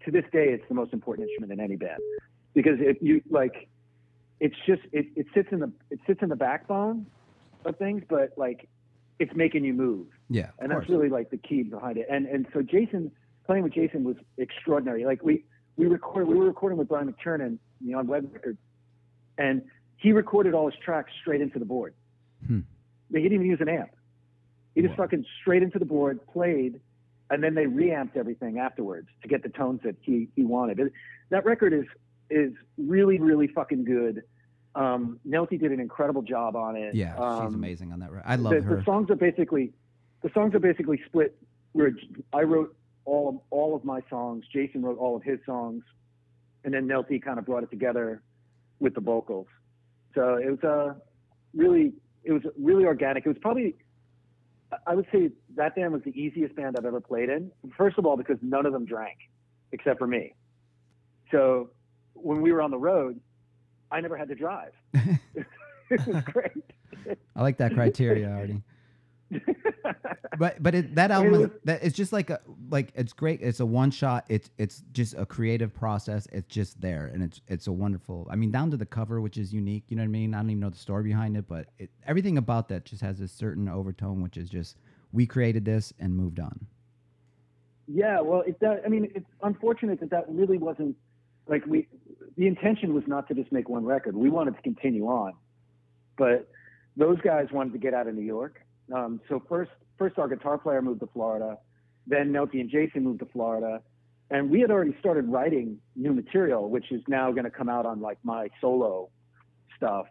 to this day it's the most important instrument in any band because if you like it's just it, it sits in the it sits in the backbone of things but like it's making you move Yeah. and that's course. really like the key behind it. And and so Jason playing with Jason was extraordinary. Like we we recorded we were recording with Brian McTernan, you know, on Web Records, and he recorded all his tracks straight into the board. Hmm. He didn't even use an amp. He just Wow. fucking straight into the board, played, and then they reamped everything afterwards to get the tones that he he wanted. It- that record is is really really fucking good. Um, Nelty did an incredible job on it. Yeah, she's Um, amazing on that. re- I love the, her. the songs are basically the songs are basically split where I wrote all of, all of my songs, Jason wrote all of his songs, and then Nelty kind of brought it together with the vocals. So it was uh, really it was really organic. It was probably I- would say that band was the easiest band I've ever played in. First of all, because none of them drank except for me. So when we were on the road, I never had to drive. it was great. I like that criteria, Artie. But but it, that album is, that it's just like a, like it's great. It's a one shot. It's it's just a creative process. It's just there, and it's it's a wonderful. I mean, down to the cover, which is unique. You know what I mean? I don't even know the story behind it, but it, everything about that just has a certain overtone, which is just we created this and moved on. Yeah, well, it that I mean, it's unfortunate that that really wasn't like we. The intention was not to just make one record. We wanted to continue on, but those guys wanted to get out of New York. Um, so first, first our guitar player moved to Florida, then Nelty and Jason moved to Florida, and we had already started writing new material, which is now going to come out on like my solo stuff.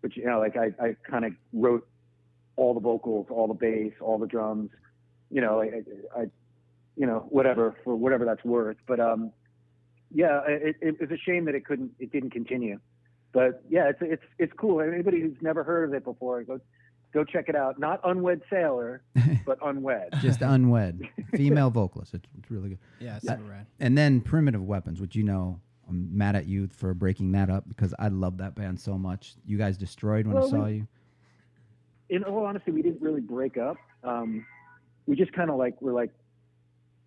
Which you know, like I, I kind of wrote all the vocals, all the bass, all the drums. You know, I, I you know, whatever for whatever that's worth. But um, yeah, it, it a shame that it couldn't, it didn't continue. But yeah, it's it's it's cool. Anybody who's never heard of it before, go go check it out. Not Unwed Sailor, but Unwed. Just unwed female vocalist. It's, it's really good. Yeah, it's super rad. And then Primitive Weapons, which you know, I'm mad at you for breaking that up because I love that band so much. You guys destroyed when I saw we- you. in all honesty, we didn't really break up. Um, we just kind of like were like,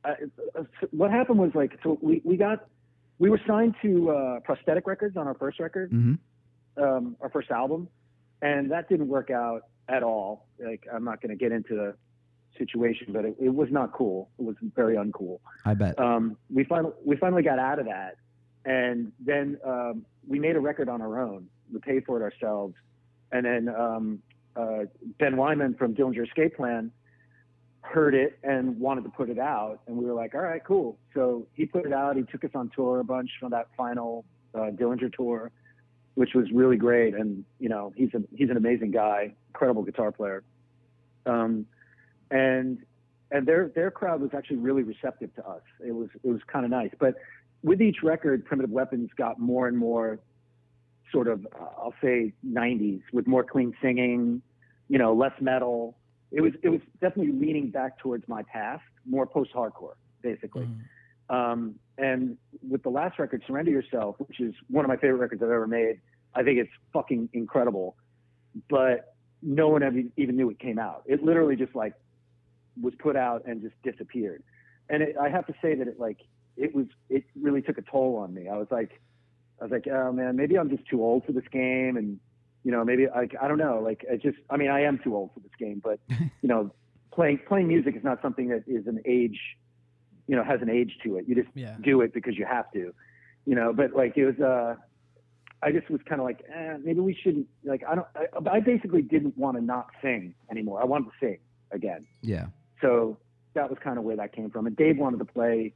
uh, uh, what happened was like, so we, we got, we were signed to uh, Prosthetic Records on our first record, hmm um, our first album, and that didn't work out at all. Like, I'm not going to get into the situation, but it, it was not cool. It was very uncool. I bet. Um, we finally we finally got out of that, and then um, we made a record on our own. We paid for it ourselves, and then um, uh, Ben Weinman from Dillinger Escape Plan heard it and wanted to put it out, and we were like, all right, cool. So he put it out. He took us on tour a bunch for that final uh, Dillinger tour, which was really great. And you know, he's a he's an amazing guy, incredible guitar player. Um, and and their their crowd was actually really receptive to us. It was it was kind of nice. But with each record, Primitive Weapons got more and more sort of uh, I'll say 90s with more clean singing, you know, less metal. It was it was definitely leaning back towards my past, more post hardcore basically. Mhm. Um, and with the last record, Surrender Yourself, which is one of my favorite records I've ever made, I think it's fucking incredible. But no one ever even knew it came out. It literally just like was put out and just disappeared. And it, I have to say that it like it was it really took a toll on me. I was like, I was like, oh man, maybe I'm just too old for this game, and you know, maybe like I don't know, like I just, I mean, I am too old for this game, but you know, playing playing music is not something that is an age, you know, has an age to it. You just Yeah. do it because you have to, you know. But like it was, uh, I just was kind of like, eh, maybe we shouldn't. Like I don't, I, I basically didn't want to not sing anymore. I wanted to sing again. Yeah. So that was kind of where that came from. And Dave wanted to play.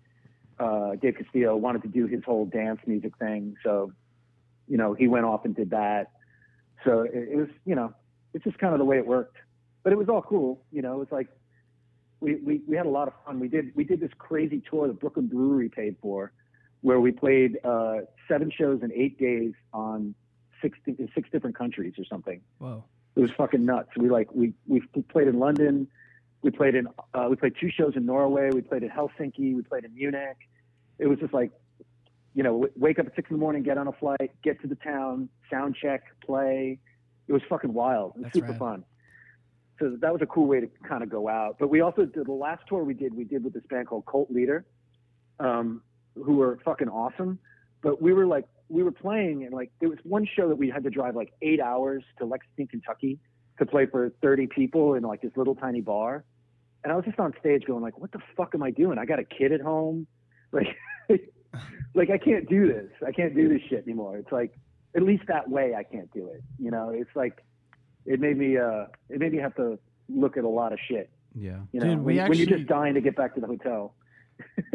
Uh, Dave Castillo wanted to do his whole dance music thing. So, you know, he went off and did that. So it, it was, you know, it's just kind of the way it worked. But it was all cool. You know, it was like we, we, we had a lot of fun. We did we did this crazy tour that Brooklyn Brewery paid for, where we played uh, seven shows in eight days on six in six different countries or something Wow, it was fucking nuts. We like we we played in London, we played in uh, we played two shows in Norway, we played in Helsinki, we played in Munich. It was just like, you know, w- wake up at six in the morning, get on a flight, get to the town, sound check, play. It was fucking wild. It was That's super rad. fun. So that was a cool way to kind of go out. But we also did the last tour we did. We did with this band called Cult Leader, um, who were fucking awesome. But we were like, we were playing, and like there was one show that we had to drive like eight hours to Lexington, Kentucky, to play for 30 people in like this little tiny bar. And I was just on stage going like, what the fuck am I doing? I got a kid at home. Like, like I can't do this. I can't do this shit anymore. It's like, at least that way I can't do it. You know, it's like, it made me, uh, it made me have to look at a lot of shit. Yeah. You know, Dude, we when, when you're just dying to get back to the hotel.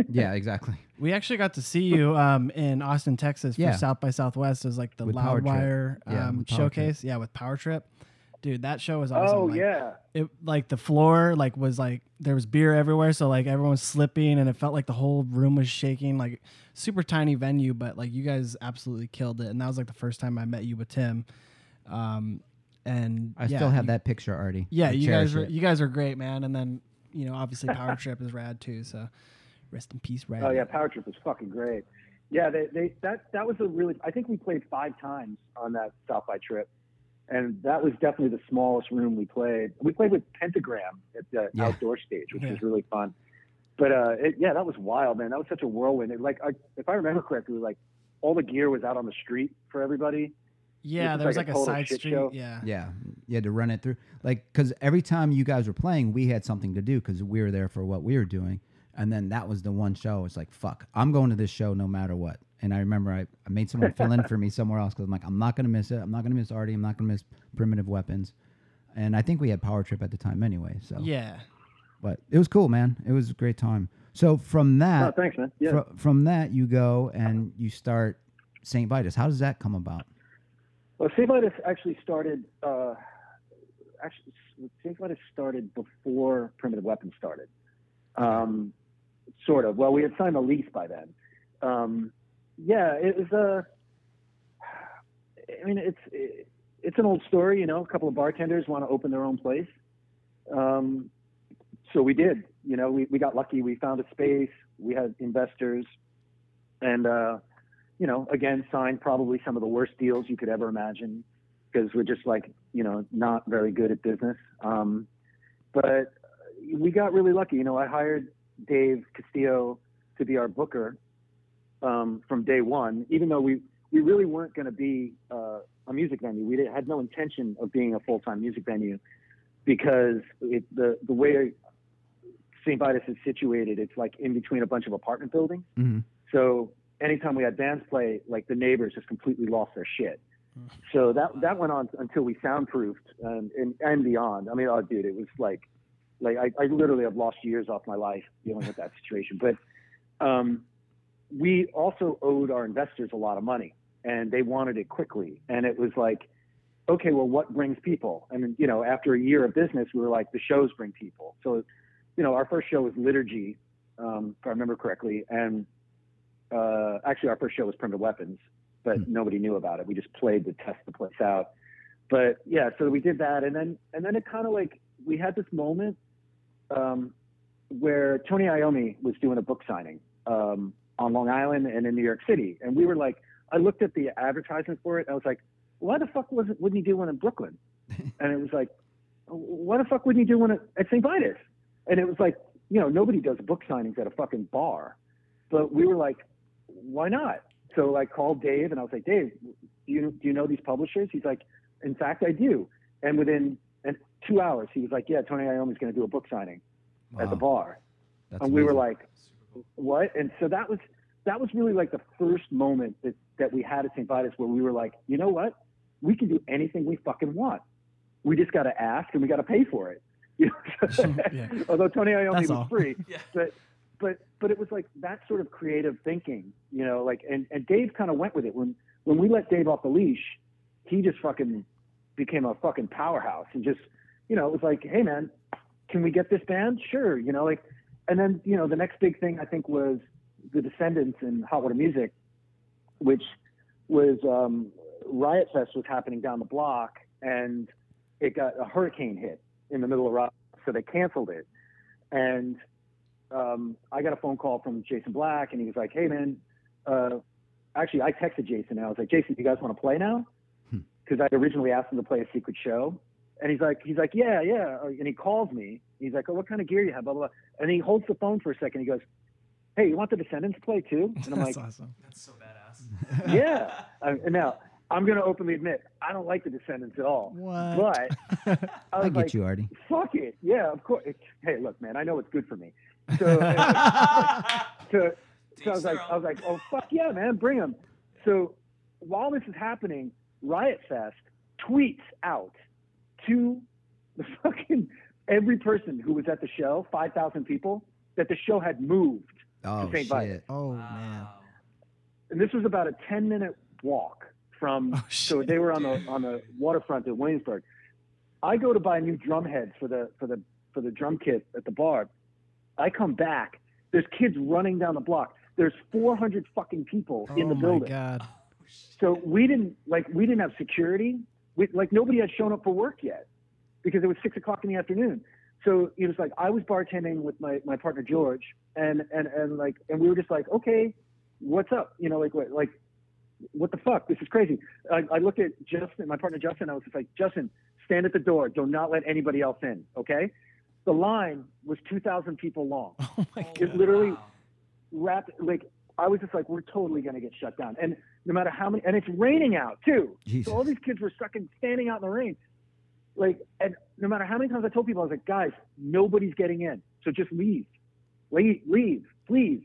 Yeah. Exactly. We actually got to see you um, in Austin, Texas for Yeah. South by Southwest. It was like the With Loudwire Yeah, um, with Power Trip. showcase. Yeah, with Power Trip. Dude, that show was awesome. oh Like, yeah. It like the floor like was like there was beer everywhere, so like everyone was slipping, and it felt like the whole room was shaking. Like super tiny venue, but like you guys absolutely killed it. And that was like the first time I met you with Tim. Um, and I yeah, still have you- that picture, Artie. Yeah, I you guys were it. you guys are great, man. And then you know obviously Power Trip is rad too. So rest in peace, rad. Oh yeah, Power Trip was fucking great. Yeah, they, they that that was a really. I think we played five times on that South by trip, and that was definitely the smallest room we played. We played with Pentagram at the Yeah. outdoor stage, which Yeah. was really fun. But uh, it, yeah, that was wild, man. That was such a whirlwind. It, like, I, if I remember correctly, like all the gear was out on the street for everybody. Yeah, It was there was like like a a, side street. show. Yeah. Yeah, you had to run it through, like, because every time you guys were playing, we had something to do because we were there for what we were doing, and then that was the one show. It's like, fuck, I'm going to this show no matter what. And I remember I, I made someone fill in for me somewhere else because I'm like, I'm not gonna miss it. I'm not gonna miss Artie. I'm not gonna miss Primitive Weapons, and I think we had Power Trip at the time anyway. So, Yeah. but it was cool, man. It was a great time. So from Oh, that, thanks, man. Yeah. fro- from that you go and you start St. Vitus. How does that come about? Well, St. Vitus actually started. Uh, actually, St. Vitus started before Primitive Weapons started. Um, sort of. Well, we had signed a lease by then. Um, yeah, it was a. I mean, it's it's an old story, you know. A couple of bartenders want to open their own place, um, so we did. You know, we we got lucky. We found a space. We had investors, and uh, you know, again, signed probably some of the worst deals you could ever imagine because we're just like, you know, not very good at business. Um, but we got really lucky. You know, I hired Dave Castillo to be our booker um, from day one, even though we, we really weren't going to be uh, a music venue. We had no intention of being a full time music venue because it, the, the way St. Vitus is situated, it's like in between a bunch of apartment buildings. hmm So anytime we had bands play, like the neighbors just completely lost their shit. So that that went on until we soundproofed and, and and beyond. I mean, oh, dude, it was like, like I, I literally have lost years off my life dealing with that situation. But um, we also owed our investors a lot of money, and they wanted it quickly. And it was like, okay, well, what brings people? And you know, after a year of business, we were like, the shows bring people. So, you know, our first show was Liturgy, um, if I remember correctly, and uh, actually our first show was Primitive Weapons, but nobody knew about it. We just played to test the place out. But yeah, so we did that, and then and then it kind of like we had this moment um, where Tony Iommi was doing a book signing um, on Long Island and in New York City. And we were like, I looked at the advertisement for it. And I was like, why the fuck wasn't wouldn't he do one in Brooklyn? and it was like, why the fuck wouldn't he do one at, at St. Vitus? And it was like, you know, nobody does book signings at a fucking bar. But we were like, why not? So I called Dave and I was like, Dave, do you do you know these publishers? He's like, in fact, I do. And within and two hours, he was like, yeah, Tony Iommi's going to do a book signing at the bar. That's and we were like, what? And so that was that was really like the first moment that that we had at St. Vitus where we were like, you know what? We can do anything we fucking want. We just got to ask and we got to pay for it. You know? Yeah. Although Tony Iommi That's was all. free, Yeah. but but but it was like that sort of creative thinking, you know, like and and Dave kind of went with it when when we let Dave off the leash, he just fucking became a fucking powerhouse and just you know it was like, hey man, can we get this band? Sure, you know, like and then you know the next big thing I think was the Descendents and Hot Water Music, which was um, Riot Fest was happening down the block and it got a hurricane hit in the middle of Rock, so they canceled it. And um, I got a phone call from Jason Black, and he was like, "Hey, man." Uh, actually, I texted Jason, and I was like, "Jason, do you guys want to play now?" Hmm. Because I originally asked him to play a secret show, and he's like, "He's like, yeah, yeah." And he calls me. He's like, "Oh, what kind of gear you have?" Blah blah. blah. And he holds the phone for a second. He goes, "Hey, you want the Descendents to play too?" And I'm That's like, awesome. That's so badass. "Yeah." I, and now I'm going to openly admit I don't like the Descendents at all. What? But I was I get like, you, Artie. fuck it. Yeah, of course. It's, hey, look, man, I know it's good for me. So, so, so I was like, I was like, oh fuck yeah, man, bring them. So while this is happening, Riot Fest tweets out to the fucking every person who was at the show, five thousand people, that the show had moved. Oh St. Vitus. shit. oh man. And this was about a ten minute walk from. Oh, so they were on the on the waterfront at Williamsburg. I go to buy new drum heads for the for the for the drum kit at the bar. I come back. There's kids running down the block. There's 400 fucking people in the oh building. my god. So we didn't like we didn't have security. We, like nobody had shown up for work yet because it was six o'clock in the afternoon. So it was like I was bartending with my, my partner George, and and and like and we were just like, okay, what's up? You know, like what like what the fuck? This is crazy. I, I looked at Justin, my partner Justin. I was just like, Justin, stand at the door. Do not let anybody else in. Okay. The line was 2,000 people long Oh my god. It literally- wrapped like I was just like, we're totally gonna get shut down. And no matter how many, and it's raining out too. Jesus. So all these kids were stuck in standing out in the rain. Like, and no matter how many times I told people, I was like, guys, nobody's getting in, so just leave, leave, leave, please.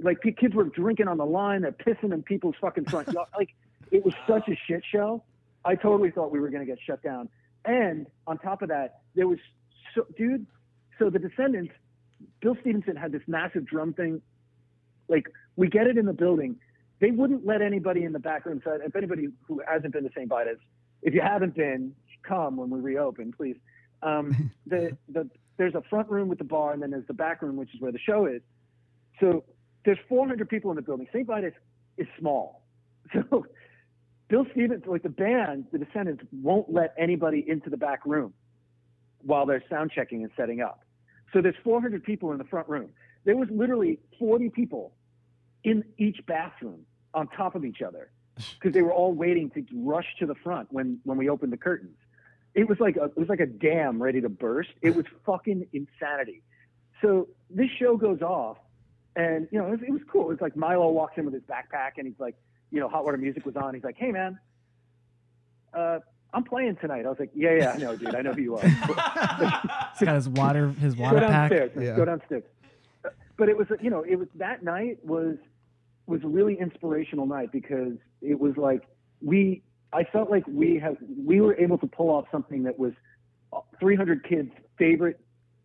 Like kids were drinking on the line, they're pissing in people's fucking front yard. Like it was such a shit show. I totally thought we were gonna get shut down. And on top of that, there was, so, dude. So the Descendents, Bill Stevenson had this massive drum thing like we get it in the building. They wouldn't let anybody in the back room. So if anybody who hasn't been to St. Vitus, if you haven't been, come when we reopen, please. Um, the the there's a front room with the bar, and then there's the back room, which is where the show is. So there's 400 people in the building. St. Vitus is small, so Bill Stevens, like the band, the Descendants, won't let anybody into the back room while they're sound checking and setting up. So there's 400 people in the front room. There was literally 40 people in each bathroom on top of each other because they were all waiting to rush to the front when when we opened the curtains. It was like a, it was like a dam ready to burst. It was fucking insanity. So this show goes off, and you know it was, it was cool. It's like Milo walks in with his backpack, and he's like, you know, hot water music was on. He's like, hey man, uh, I'm playing tonight. I was like, yeah, yeah, I know, dude. I know who you are. He's got his water his go water pack. downstairs. Yeah. Go downstairs. But it was, you know, it was that night was was a really inspirational night because it was like we. I felt like we have we were able to pull off something that was 300 kids' favorite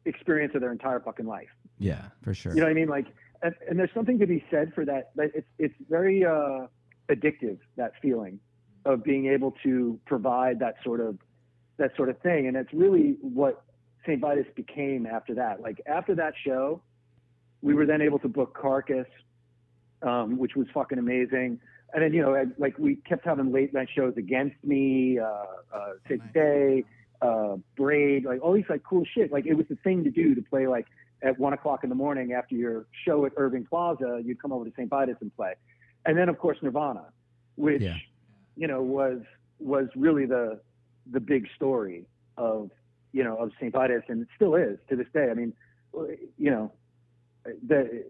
experience of their entire fucking life. Yeah, for sure. You know what I mean? Like, and, and there's something to be said for that. That it's it's very uh, addictive that feeling of being able to provide that sort of that sort of thing, and it's really what St. Vitus became after that. Like after that show, we were then able to book Carcass, um, which was fucking amazing. And then you know, I- like we kept having late night shows against me, uh, uh, uh, Braid, like all these like cool shit. Like it was the thing to do to play like at one o'clock in the morning after your show at Irving Plaza, you'd come over to St. Vitus and play. And then of course Nirvana, which Yeah. You know was was really the the big story of you know of St. Vitus and it still is to this day. I mean, you know, the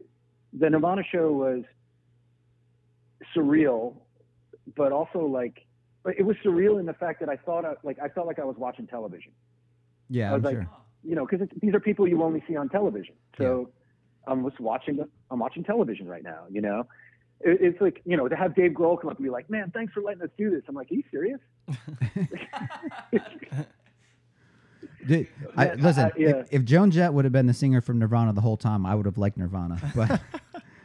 the Nirvana show was surreal, but also like it was surreal in the fact that I thought I, like I felt like I was watching television. Yeah, I I'm was like, sure. you know, because these are people you only see on television. So I'm just watching. I'm watching television right now. You know, it, it's like you know to have Dave Grohl come up and be like, "Man, thanks for letting us do this." I'm like, "Are you serious?" Dude, I, listen, I- yeah. if, if Joan Jett would have been the singer from Nirvana the whole time, I would have liked Nirvana. But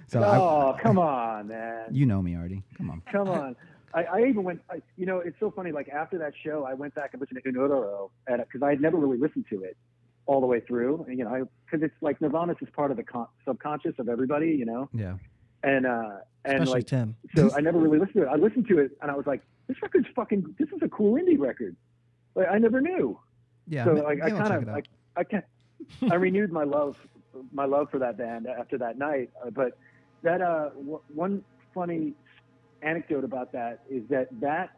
so I, oh, come on, man. you know me, Artie. Come on. Come on. I, I even went, I, you know, it's so funny. Like after that show, I went back and listened to In Utero because I had never really listened to it all the way through. And, you know, because it's like Nirvana's is part of the con- subconscious of everybody, you know, Yeah. And uh, and Especially like Tim. so I never really listened to it. I listened to it and I was like, this record's fucking. This is a cool indie record. Like I never knew. Yeah. so like I kind of I. I can I renewed my love my love for that band after that night. Uh, but that uh w- one funny anecdote about that is that that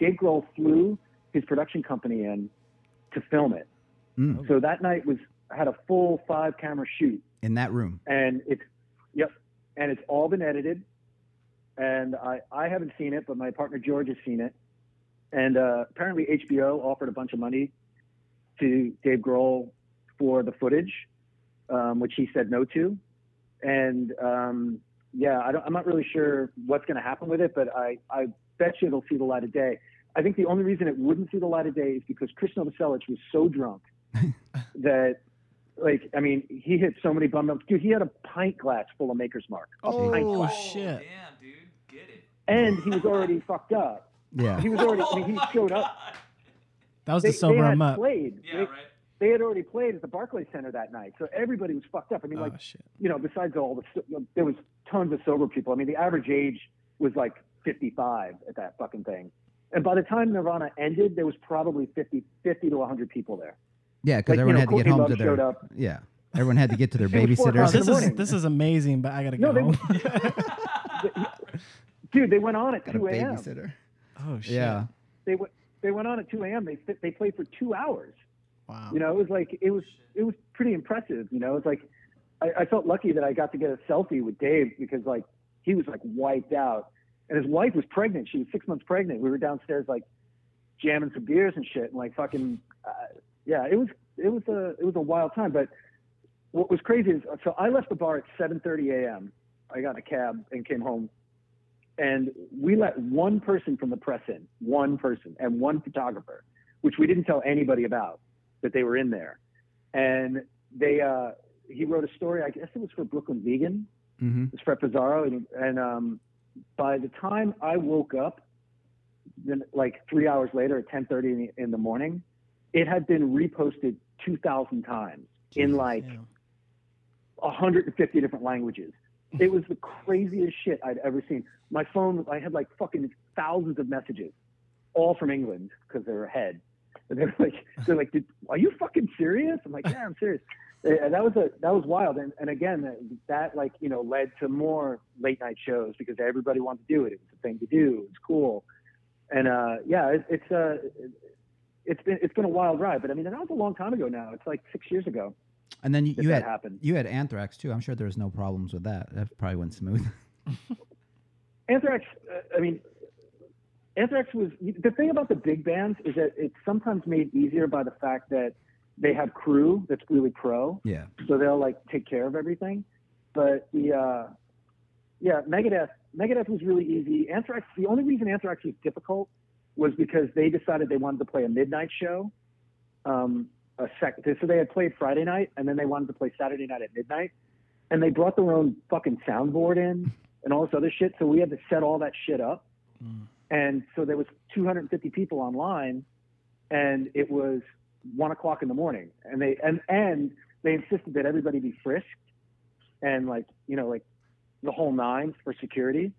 Dave Grohl flew his production company in to film it. Mm, So that night was had a full five camera shoot in that room. and it's yep and it's all been edited. And i i haven't seen it but my partner george has seen it. And uh, apparently hbo offered a bunch of money to dave grohl for the footage um, which he said no to. And um, yeah I don't, i'm not really sure what's going to happen with it but i i bet you it'll see the light of day. I think the only reason it wouldn't see the light of day is because chris novoselic was so drunk that like I mean, he hit so many bum ups. Dude, he had a pint glass full of Maker's Mark. A oh, pint Oh glass. shit! Oh, damn, dude, get it. And he was already fucked up. Yeah. He was already. I mean, he oh showed up. That was They, to sober they had him up. played. Yeah, they, right. they had already played at the Barclays Center that night, so everybody was fucked up. I mean, Oh like shit! you know, besides all the so- there was tons of sober people. I mean, the average age was like 55 at that fucking thing. And by the time Nirvana ended, there was probably 50, 50 to 100 people there. Yeah, because Like, you everyone know, had to get home Love to their. showed up. Yeah. Everyone had to get to their It was four babysitters. this is this is amazing, but I gotta No, go they- home. Dude, they went on at Got 2 a.m. babysitter. oh shit! Yeah. They went they went on at 2 a.m. They they played for two hours. Wow. You know, it was like it was it was pretty impressive. You know, it's like I, I felt lucky that I got to get a selfie with Dave because like he was like wiped out, and his wife was pregnant. She was six months pregnant. We were downstairs like jamming some beers and shit, and like fucking uh, yeah, it was it was a it was a wild time. But what was crazy is so I left the bar at 7:30 a.m. I got in a cab and came home. And we let one person from the press in, one person, and one photographer, which we didn't tell anybody about that they were in there. And they, uh, he wrote a story. I guess it was for Brooklyn Vegan. Mm-hmm. It was Fred Pessaro. And, and um, by the time I woke up, then like three hours later at 10:30 in the, in the morning, it had been reposted 2,000 times in like Damn. 150 different languages. It was the craziest shit I'd ever seen. My phone, I had like fucking thousands of messages, all from England because they're ahead. And they were like, they're like, "Are you fucking serious?" I'm like, "Yeah, I'm serious." And that was a that was wild. And, and again, that, that like you know led to more late night shows because everybody wanted to do it. It was a thing to do. It was cool. And uh, yeah, it, it's uh, it's been it's been a wild ride. But I mean, that was a long time ago now. It's like six years ago And then you, that you that had happened. you had Anthrax too. I'm sure there was no problems with that. That probably went smooth. Anthrax, uh, I mean, Anthrax was the thing about the big bands is that it's sometimes made easier by the fact that they have crew that's really pro, yeah. so they'll like take care of everything. But the uh, yeah, Megadeth, Megadeth was really easy. Anthrax, the only reason Anthrax was difficult was because they decided they wanted to play a midnight show. Um, a sec- so they had played Friday night, and then they wanted to play Saturday night at midnight, and they brought their own fucking soundboard in and all this other shit. So we had to set all that shit up, and so there was 250 people online, and it was one o'clock in the morning, and they and and they insisted that everybody be frisked, and like you know like the whole nine for security.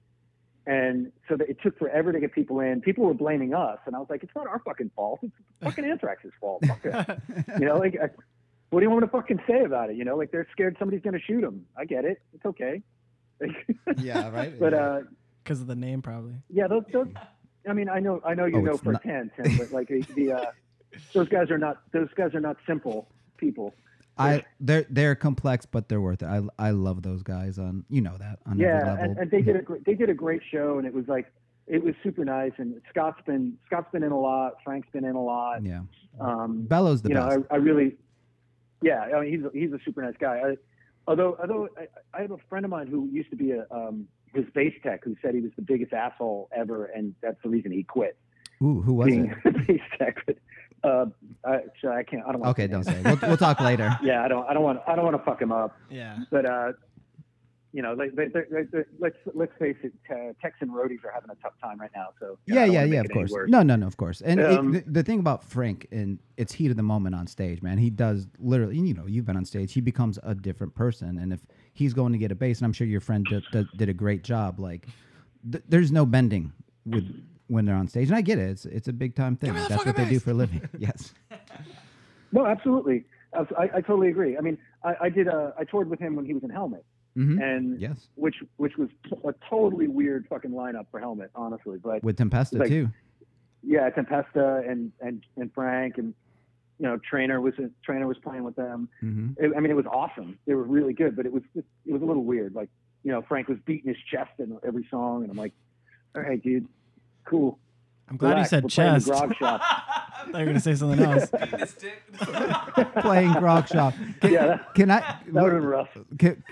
And so that it took forever to get people in. People were blaming us, and I was like, "It's not our fucking fault. It's fucking Anthrax's fault." Fuck it. you know, like I, what do you want to fucking say about it? You know, like they're scared somebody's gonna shoot them. I get it. It's okay. Yeah, right. but uh, because of the name, probably. yeah, those, those. I mean, I know, I know you Oh, know it's for not- ten, Tim, but like the, the uh, those guys are not. Those guys are not simple people. I they're they're complex, but they're worth it. I I love those guys on you know that on every yeah, level. and, and they did a great, they did a great show, and it was like it was super nice. And Scott's been Scott's been in a lot. Frank's been in a lot. yeah, Um, Bello's the you best. know, I, I really, yeah, I mean, he's a, he's a super nice guy. I, although although I, I have a friend of mine who used to be a um, his bass tech who said he was the biggest asshole ever, and that's the reason he quit Ooh, who was being it? a bass tech. But, uh, I, so I can't. I don't. Want Okay, don't say. It. We'll we'll talk later. Yeah, I don't. I don't want. I don't want to fuck him up. Yeah. But uh, you know, like, they, they, they, let's let's face it, uh, Texan roadies are having a tough time right now. So you Yeah, yeah, yeah. Of course. No, no, no. Of course. And it- Um, the, the thing about Frank and it's heat of the moment on stage, man. He does literally. You know, you've been on stage. He becomes a different person. And if he's going to get a bass, and I'm sure your friend did, did, did a great job. Like, th- there's no bending with when they're on stage, and I get it. It's it's a big time thing. me the That's what fucking they do for a living. yes. No, absolutely. I, I totally agree. I mean, I, I did. Uh, I toured with him when he was in Helmet, hmm and Yes. which which was a totally weird fucking lineup for Helmet, honestly. But With Tempesta Like- too. yeah, Tempesta and and and Frank and you know Traynor was Traynor was playing with them. hmm It, I mean, it was awesome. They were really good, but it was just, it was a little weird. Like you know, Frank was beating his chest in every song, and I'm like, all right, dude, cool. I'm glad Relax, you said we're chest. grog shop. I thought you were gonna say something else. Playing Grog Shop. Can, Yeah, that- can I? That would have been rough. Can,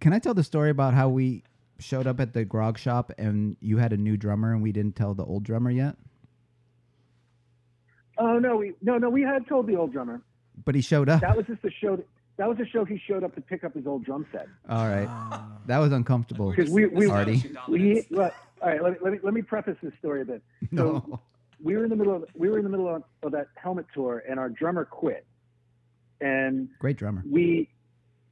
can I tell the story about how we showed up at the grog shop and you had a new drummer and we didn't tell the old drummer yet? Oh no, we no no we had told the old drummer. But he showed up. That was just the show. That was the show he showed up to pick up his old drum set. All right. Uh, That was uncomfortable. Because we we, Artie. we well, all right. Let me, let me let me preface this story a bit. So No. we were in the middle of we were in the middle of, of that helmet tour, and our drummer quit, and Great drummer. we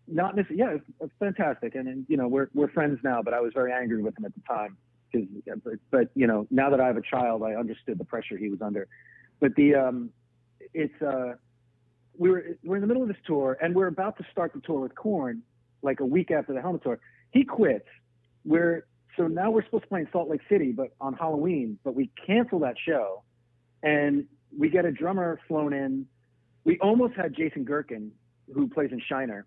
not necessarily yeah it's, it's fantastic and, and you know we're we're friends now but i was very angry with him at the time because but, but you know now that i have a child i understood the pressure he was under but the um it's uh we were we're in the middle of this tour and we're about to start the tour with Korn like a week after the helmet tour he quits we're so now we're supposed to play in salt lake city but on halloween but we cancel that show and we get a drummer flown in we almost had jason Gerken, who plays in shiner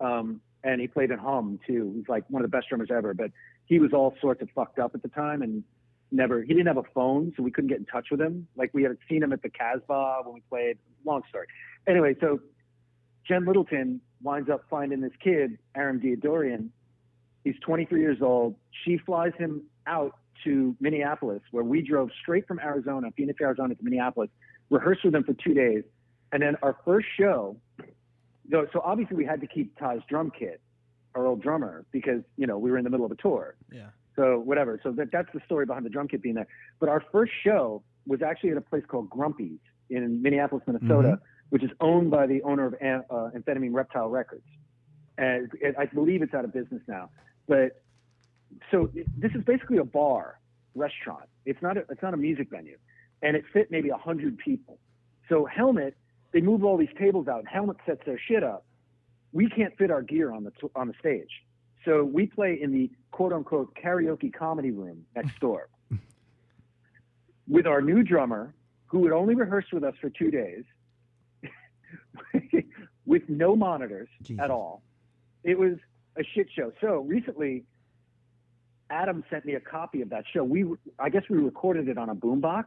um, and he played in Hum too. He's like one of the best drummers ever, but he was all sorts of fucked up at the time and never. He didn't have a phone, so we couldn't get in touch with him. Like we had seen him at the Casbah when we played. Long story. Anyway, so Jen Littleton winds up finding this kid, Aram Diodorian. He's 23 years old. She flies him out to Minneapolis, where we drove straight from Arizona, Phoenix, Arizona, to Minneapolis, rehearsed with them for two days, and then our first show so, so obviously we had to keep Ty's drum kit, our old drummer, because you know we were in the middle of a tour. yeah. So whatever. So that, that's the story behind the drum kit being there. But our first show was actually at a place called Grumpy's in Minneapolis, Minnesota, which is owned by the owner of uh, Amphetamine Reptile Records, and it, I believe it's out of business now. But so it, this is basically a bar restaurant. It's not a, it's not a music venue, and it fit maybe a hundred people. So Helmet, they move all these tables out, and Helmet sets their shit up. We can't fit our gear on the on the stage, so we play in the quote unquote karaoke comedy room next door with our new drummer, who had only rehearsed with us for two days, with no monitors Jesus. at all. It was a shit show. So recently, Adam sent me a copy of that show. We, I guess, we recorded it on a boombox.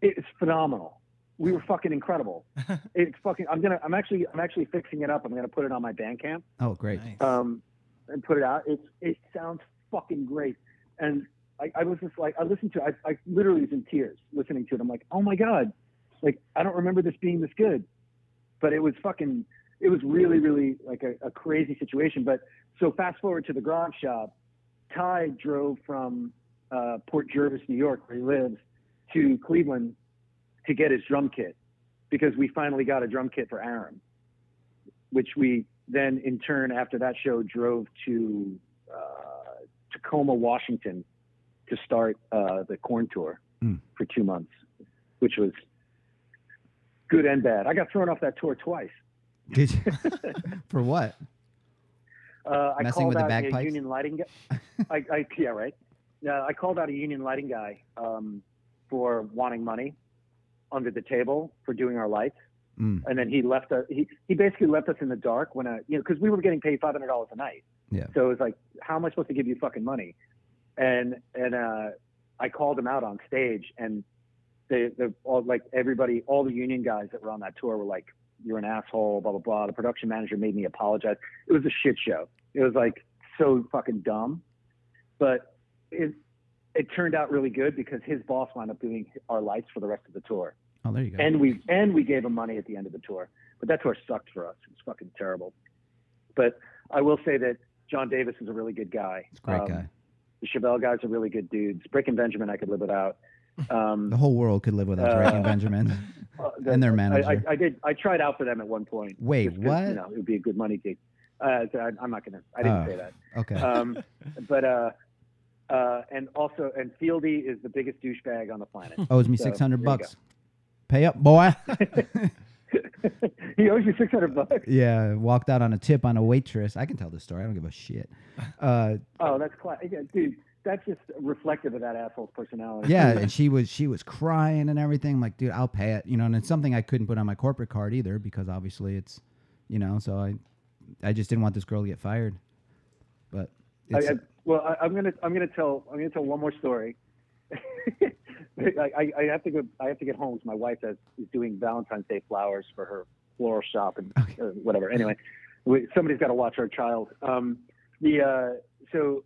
It's phenomenal. We were fucking incredible. It's fucking. I'm gonna. I'm actually. I'm actually fixing it up. I'm gonna put it on my Bandcamp Oh, great. Nice. um, and put it out. It's it sounds fucking great. And I, I was just like, I listened to, it. I, I literally was in tears listening to it. I'm like, oh my god, like I don't remember this being this good, but it was fucking, it was really, really like a, a crazy situation. But so fast forward to the grog shop, Ty drove from uh, Port Jervis, New York, where he lives, to Cleveland to get his drum kit because we finally got a drum kit for Aaron, which we then in turn after that show drove to uh, Tacoma, Washington to start uh, the Korn tour Mm. for two months, which was good and bad. I got thrown off that tour twice. Did you? For what? Uh, I Messing called with the out a union lighting guy. I, I, yeah, right. Yeah, I called out a union lighting guy um, for wanting money under the table for doing our lights, Mm, and then he left us. He he basically left us in the dark when I, you know, because we were getting paid five hundred dollars a night. Yeah. So it was like, how am I supposed to give you fucking money? And and uh, I called him out on stage, and they, the all like everybody, all the union guys that were on that tour were like, "You're an asshole," blah blah blah. The production manager made me apologize. It was a shit show. It was like so fucking dumb, but it it turned out really good because his boss wound up doing our lights for the rest of the tour, Oh, there you go. and we and we gave him money at the end of the tour. But that tour sucked for us. It was fucking terrible. But I will say that John Davis is a really good guy. It's a great Um, guy. The Chevelle guys are really good dudes. Brick and Benjamin, I could live without. Um, The whole world could live without uh, and Benjamin. uh, and their I- manager. I, I, did. I tried out for them at one point. Wait, what? You know, it would be a good money gig. Uh, so I, I'm not gonna. I didn't Oh. say that. Okay. Um, but uh, uh, and also, and Fieldy is the biggest douchebag on the planet. Owes me so, six hundred bucks. Pay up, boy. he owes you six hundred bucks. yeah, walked out on a tip on a waitress. I can tell this story. I don't give a shit. Uh, Oh, that's class. Yeah, dude, that's just reflective of that asshole's personality. yeah, and she was she was crying and everything. I'm like, dude, I'll pay it. You know, and it's something I couldn't put on my corporate card either because obviously it's, you know, so I, I just didn't want this girl to get fired. But I, I, well, I, I'm gonna I'm gonna tell I'm gonna tell one more story. I, I, I have to go. I have to get home because my wife has, is doing Valentine's Day flowers for her floral shop and Okay. uh, whatever. Anyway, we, somebody's got to watch our child. Um, the uh, so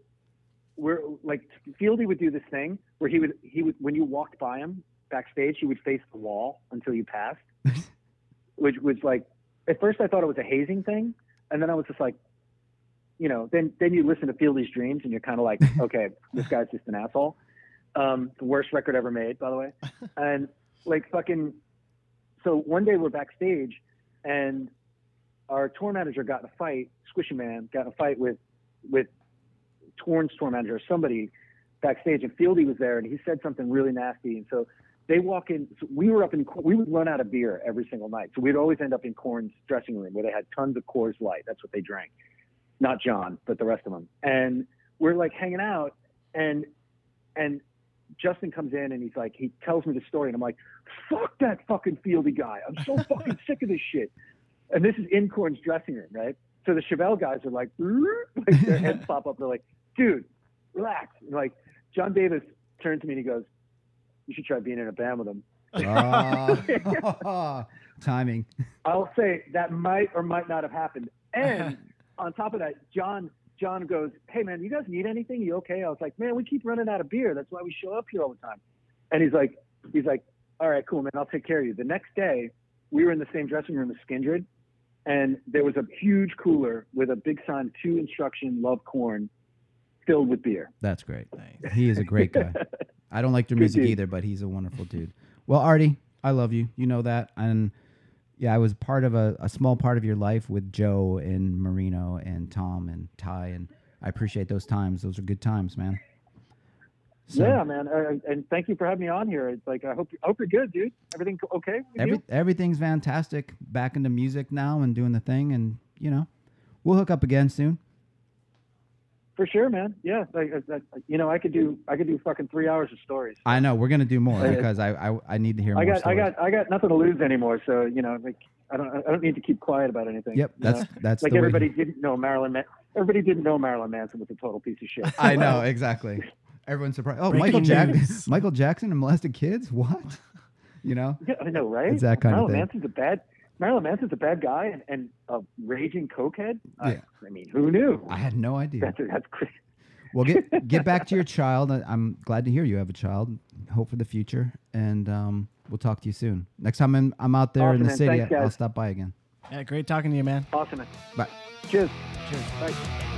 we're like Fieldy would do this thing where he would he would when you walked by him backstage he would face the wall until you passed, which was like at first I thought it was a hazing thing, and then I was just like, you know, then then you listen to Fieldy's Dreams and you're kind of like, okay, this guy's just an asshole. Um, the worst record ever made, by the way. And like fucking, so one day we're backstage, and our tour manager got in a fight. Squishy Man got in a fight with with Korn's tour manager, or somebody backstage, and Fieldy was there, and he said something really nasty, and so. They walk in. So we were up in. We would run out of beer every single night, so we'd always end up in Korn's dressing room where they had tons of Coors Light. That's what they drank not John, but the rest of them. And we're like hanging out, and and Justin comes in and he's like, he tells me the story, and I'm like, fuck that fucking Fieldy guy. I'm so fucking sick of this shit. And this is in Korn's dressing room, right? So the Chevelle guys are like, like their heads pop up. They're like, dude, relax. And like John Davis turned to me and he goes, you should try being in a band with him. Oh, timing. I'll say that might or might not have happened. And on top of that, John John goes, "Hey man, you guys need anything? You okay?" I was like, "Man, we keep running out of beer. That's why we show up here all the time." And he's like, "He's like, all right, cool, man. I'll take care of you." The next day, we were in the same dressing room as Skindred, and there was a huge cooler with a big sign, "To Instruction, Love Korn," filled with beer. That's great. He is a great guy. I don't like their Good music dude. either, but he's a wonderful dude. Well, Artie, I love you. You know that. And yeah, I was part of a, a small part of your life with Joe and Marino and Tom and Ty, and I appreciate those times. Those are good times, man. So, yeah, man. Uh, and thank you for having me on here. It's like I hope I hope you're good, dude. Everything okay Every, you? everything's fantastic. Back into music now and doing the thing, and you know, we'll hook up again soon. For sure, man. Yeah, like, uh, uh, you know, I could do I could do fucking three hours of stories. I know we're gonna do more because I, I I need to hear more I got I got I got nothing to lose anymore. So you know, like I don't I don't need to keep quiet about anything. Yep, that's know? that's like the way- everybody didn't know Marilyn. Man- everybody didn't know Marilyn Manson was a total piece of shit. I know exactly. Everyone's surprised. Oh, Breaking Michael Jackson. Michael Jackson and molested kids. What? You know? Yeah, I know, right? It's that kind of thing. Manson's a bad Marilyn Manson's a bad guy and, and a raging cokehead. Yeah. I mean, who knew? I had no idea. That's that's crazy. Well, get get back to your child. I- I'm glad to hear you have a child. Hope for the future, and um, we'll talk to you soon. Next time I'm, I'm out there in the man. city, Thanks, I'll guys. stop by again. Yeah, great talking to you, man. Awesome. man. Bye. Cheers. Cheers. Bye.